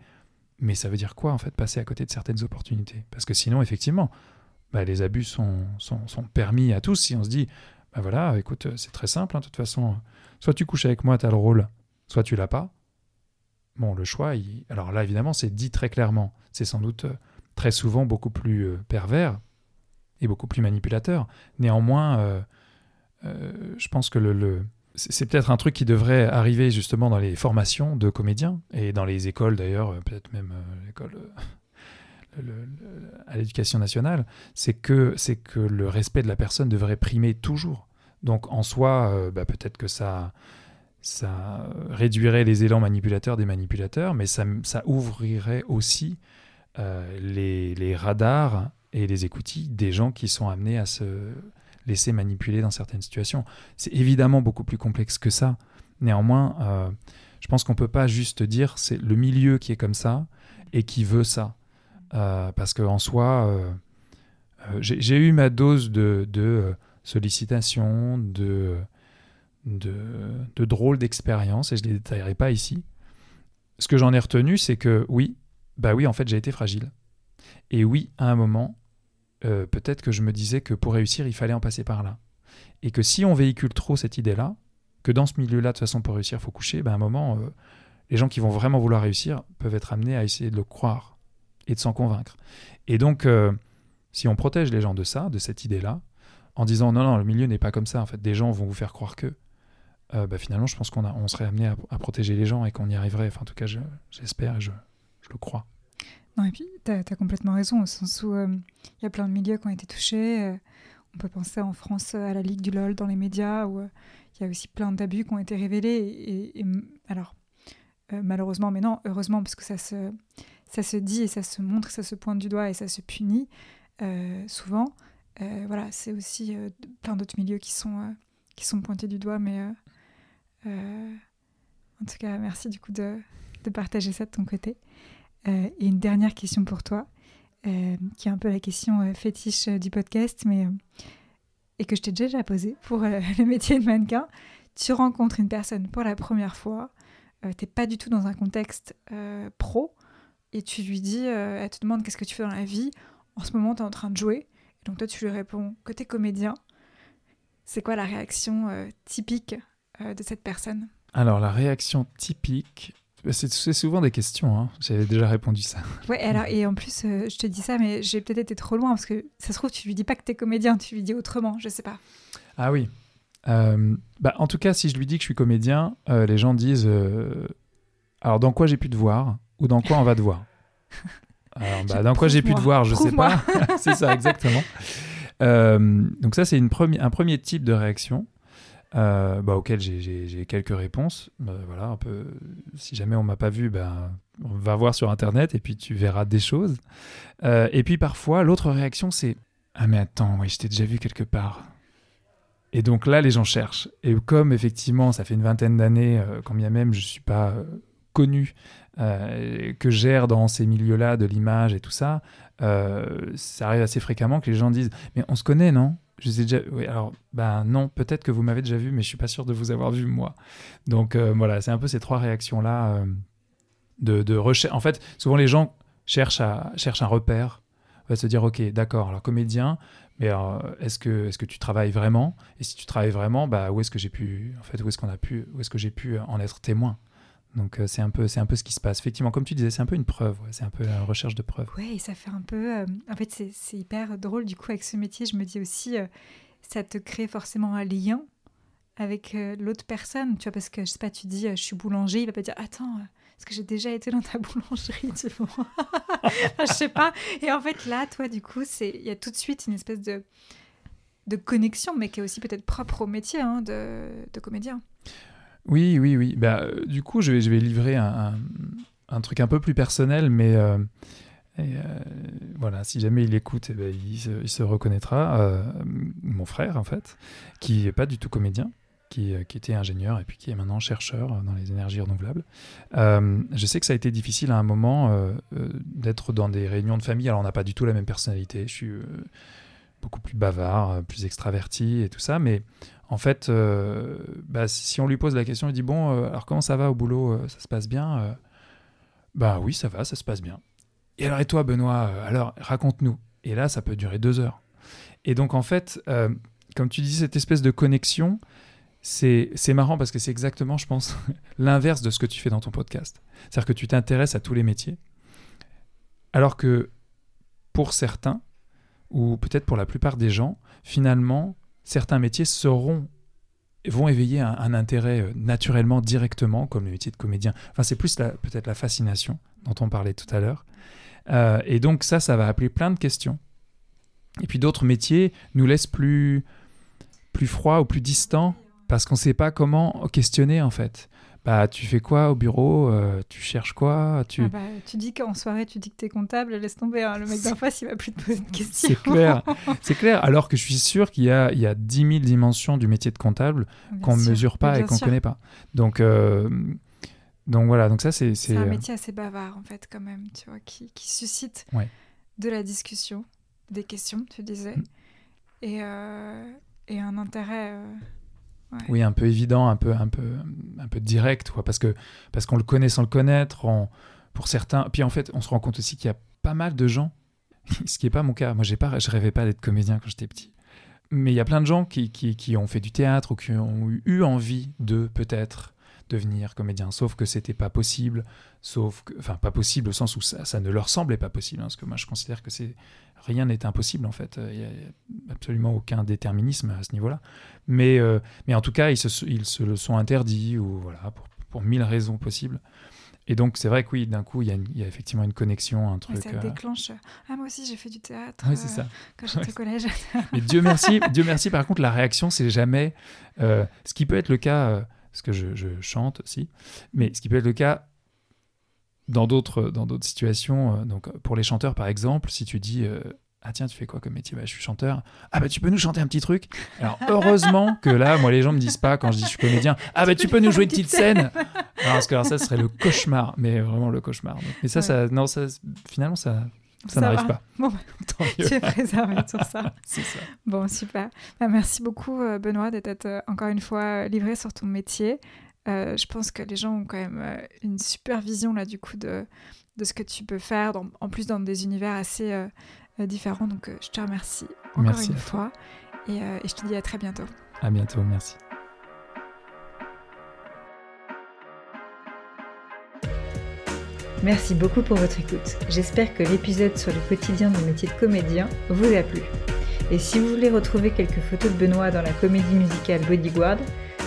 Mais ça veut dire quoi en fait, passer à côté de certaines opportunités? Parce que sinon, effectivement, bah, les abus sont, sont, permis à tous si on se dit, bah voilà, écoute, c'est très simple, hein, de toute façon, soit tu couches avec moi, tu as le rôle, soit tu l'as pas. bon, le choix, alors là, évidemment, c'est dit très clairement. C'est sans doute euh, très souvent beaucoup plus euh, pervers et beaucoup plus manipulateur. Néanmoins, euh, je pense que le, c'est peut-être un truc qui devrait arriver justement dans les formations de comédiens et dans les écoles d'ailleurs, peut-être même l'école à l'éducation nationale, c'est que, c'est que le respect de la personne devrait primer toujours. Donc en soi, bah, peut-être que ça, ça réduirait les élans manipulateurs des manipulateurs, mais ça, ouvrirait aussi euh, les, radars et les écoutilles des gens qui sont amenés à se laisser manipuler dans certaines situations. C'est évidemment beaucoup plus complexe que ça. Néanmoins, euh, je pense qu'on ne peut pas juste dire c'est le milieu qui est comme ça et qui veut ça. Euh, parce qu'en soi, j'ai eu ma dose de, de sollicitations, de de, drôles d'expériences, et je ne les détaillerai pas ici. Ce que j'en ai retenu, c'est que oui, bah oui, en fait, j'ai été fragile. Et oui, à un moment, euh, peut-être que je me disais que pour réussir, il fallait en passer par là. Et que si on véhicule trop cette idée-là, que dans ce milieu-là, de toute façon, pour réussir, il faut coucher, bah à un moment, euh, les gens qui vont vraiment vouloir réussir peuvent être amenés à essayer de le croire et de s'en convaincre. Et donc, euh, si on protège les gens de ça, de cette idée-là, en disant non, non, le milieu n'est pas comme ça, en fait, des gens vont vous faire croire que, bah, finalement, je pense qu'on on serait amené à, protéger les gens et qu'on y arriverait. En tout cas, j'espère et je, je, le crois. Non, et puis, tu as, complètement raison, au sens où euh, il y a plein de milieux qui ont été touchés. Euh, on peut penser en France à la Ligue du LOL dans les médias, où il y a aussi plein d'abus qui ont été révélés. Et, alors, malheureusement, mais non, heureusement, parce que ça se, ça se dit et ça se montre, ça se pointe du doigt et ça se punit souvent. voilà, c'est aussi plein d'autres milieux qui sont, qui sont pointés du doigt, mais euh, en tout cas, merci du coup de, partager ça de ton côté. Euh, et une dernière question pour toi, euh, qui est un peu la question fétiche du podcast, mais et que je t'ai déjà posée pour [LAUGHS] le métier de mannequin. Tu rencontres une personne pour la première fois, tu n'es pas du tout dans un contexte pro, et tu lui dis, elle te demande qu'est-ce que tu fais dans la vie. En ce moment, tu es en train de jouer. Et donc toi, tu lui réponds que tu es comédien. C'est quoi la réaction typique euh, de cette personne? Alors, la réaction typique, c'est souvent des questions, hein. j'avais déjà répondu ça. [LAUGHS] Ouais, alors, et en plus, euh, je te dis ça, mais j'ai peut-être été trop loin, parce que ça se trouve, tu lui dis pas que tu es comédien, tu lui dis autrement, je sais pas. Ah oui. Euh, bah, en tout cas, si je lui dis que je suis comédien, les gens disent Alors, dans quoi j'ai pu te voir Ou dans quoi on va te voir? [LAUGHS] Alors, bah, dans quoi j'ai pu te voir, je sais pas. [LAUGHS] c'est ça, exactement. donc, ça, c'est un premier type de réaction. Euh, bah, auquel j'ai quelques réponses. Bah, voilà, un peu, si jamais on m'a pas vu, ben, on va voir sur Internet et puis tu verras des choses. Euh, et puis parfois, l'autre réaction, c'est Ah, mais attends, oui, je t'ai déjà vu quelque part. Et donc là, les gens cherchent. Et comme effectivement, ça fait une vingtaine d'années, euh, quand bien même je ne suis pas connu, que gère dans ces milieux-là de l'image et tout ça, ça arrive assez fréquemment que les gens disent Mais on se connaît, non? Je ai déjà. Oui, alors, ben non, peut-être que vous m'avez déjà vu, mais je suis pas sûr de vous avoir vu moi. Donc euh, voilà, c'est un peu ces trois réactions-là euh, de, recherche. En fait, souvent les gens cherchent, à, cherchent un repère, va se dire, ok, d'accord, alors comédien, mais est-ce que, est que tu travailles vraiment? Et si tu travailles vraiment, bah, où est-ce que j'ai pu, en fait, où est-ce qu'on a pu, où est-ce que j'ai pu en être témoin? Donc euh, c'est un peu c'est un peu ce qui se passe. Effectivement, comme tu disais, c'est un peu une preuve. c'est un peu la recherche de preuves. Oui, et ça fait un peu. Euh, en fait, c'est hyper drôle. Du coup, avec ce métier, je me dis aussi, euh, ça te crée forcément un lien avec l'autre personne. Tu vois, parce que je sais pas, tu dis, je suis boulanger, il va pas dire, attends. Est-ce que j'ai déjà été dans ta [LAUGHS] boulangerie tu vois? Je sais pas. Et en fait, là, toi, du coup, il y a tout de suite une espèce de, de connexion, mais qui est aussi peut-être propre au métier hein, de, de comédien. Oui, oui, oui. Bah, euh, du coup, je vais, je vais livrer un, un, truc un peu plus personnel, mais euh, euh, voilà, si jamais il écoute, eh ben, il, se, reconnaîtra. mon frère, en fait, qui n'est pas du tout comédien, qui, qui, était ingénieur et puis qui est maintenant chercheur dans les énergies renouvelables. je sais que ça a été difficile à un moment d'être dans des réunions de famille. Alors, on n'a pas du tout la même personnalité. Je suis beaucoup plus bavard, plus extraverti et tout ça, mais en fait, euh, bah, si on lui pose la question, il dit Bon, euh, alors comment ça va au boulot euh, Ça se passe bien Bah oui, ça va, ça se passe bien. Et alors, et toi, Benoît Alors, raconte-nous. Et là, ça peut durer deux heures. Et donc, en fait, comme tu dis, cette espèce de connexion, c'est marrant parce que c'est exactement, je pense, [LAUGHS] l'inverse de ce que tu fais dans ton podcast. C'est-à-dire que tu t'intéresses à tous les métiers, alors que pour certains, ou peut-être pour la plupart des gens, finalement, certains métiers seront vont éveiller un, intérêt euh, naturellement, directement, comme le métier de comédien. Enfin, c'est plus peut-être la fascination dont on parlait tout à l'heure. Euh, et donc ça, ça va appeler plein de questions. Et puis d'autres métiers nous laissent plus, plus froids ou plus distants parce qu'on ne sait pas comment questionner en fait. Bah, tu fais quoi au bureau euh, Tu cherches quoi tu... Ah bah, tu dis qu'en soirée, tu dis que tu es comptable, laisse tomber. Hein. Le mec d'en face, il va plus te poser de questions. C'est clair. [LAUGHS] C'est clair. Alors que je suis sûr qu'il y a, il y a 10 000 dimensions du métier de comptable qu'on ne mesure pas et qu'on ne connaît pas. Donc, euh, donc voilà. Donc ça, c'est, c'est... un euh, métier assez bavard, en fait, quand même, tu vois, qui, qui suscite de la discussion, des questions, tu disais, mm. et, et un intérêt oui, un peu évident, un peu, un peu, un peu direct, quoi, parce que parce qu'on le connaît sans le connaître. pour certains, puis en fait, on se rend compte aussi qu'il y a pas mal de gens, [LAUGHS] ce qui n'est pas mon cas. Moi, j'ai pas, je rêvais pas d'être comédien quand j'étais petit. Mais il y a plein de gens qui, qui, qui, ont fait du théâtre ou qui ont eu envie de peut-être devenir comédien, sauf que c'était pas possible, sauf que, enfin pas possible au sens où ça, ça ne leur semblait pas possible, hein, parce que moi je considère que c'est rien n'est impossible en fait, il n'y a absolument aucun déterminisme à ce niveau-là, mais, euh, mais en tout cas ils se, ils se le sont interdits ou voilà pour, pour mille raisons possibles. Et donc, c'est vrai que oui, d'un coup, il y, y, a effectivement une connexion, un truc. ça euh, déclenche. Ah, moi aussi, j'ai fait du théâtre oui, c'est ça. Euh, quand j'étais au [LAUGHS] collège. Mais Dieu merci, Dieu merci, par contre, la réaction, c'est jamais. ce qui peut être le cas parce que je, chante aussi. Mais ce qui peut être le cas dans d'autres dans d'autres situations. Euh, donc pour les chanteurs par exemple, si tu dis euh, ah tiens tu fais quoi comme métier? Bah, je suis chanteur. Ah bah tu peux nous chanter un petit truc? Alors heureusement que là moi les gens me disent pas quand je dis je suis comédien. [LAUGHS] Ah bah tu peux nous jouer une petite scène. Alors, parce que alors, ça serait le cauchemar, mais vraiment le cauchemar. Mais ça ça non ça finalement ça ça, n'arrive pas. Bon, [LAUGHS] tu es préservé sur ça. [LAUGHS] C'est ça. Bon, super. Bah, merci beaucoup, euh, Benoît, d'être euh, encore une fois livré sur ton métier. Euh, je pense que les gens ont quand même une super vision, là, du coup, de, de ce que tu peux faire, en plus dans des univers assez différents. Donc, je te remercie encore une fois. Et, et je te dis à très bientôt. À bientôt, merci. Merci beaucoup pour votre écoute. J'espère que l'épisode sur le quotidien du métier de comédien vous a plu. Et si vous voulez retrouver quelques photos de Benoît dans la comédie musicale Bodyguard,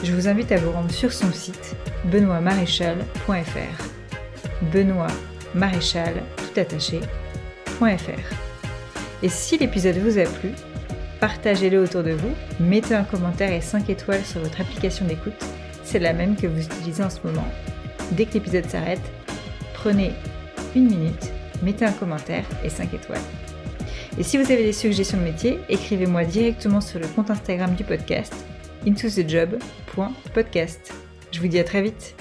je vous invite à vous rendre sur son site benoîtmaréchal.fr. Benoît Maréchal, tout. Et si l'épisode vous a plu, partagez-le autour de vous, mettez un commentaire et 5 étoiles sur votre application d'écoute, c'est la même que vous utilisez en ce moment. Dès que l'épisode s'arrête, prenez une minute, mettez un commentaire et 5 étoiles. Et si vous avez des suggestions de métier, écrivez-moi directement sur le compte Instagram du podcast intothejob.podcast. Je vous dis à très vite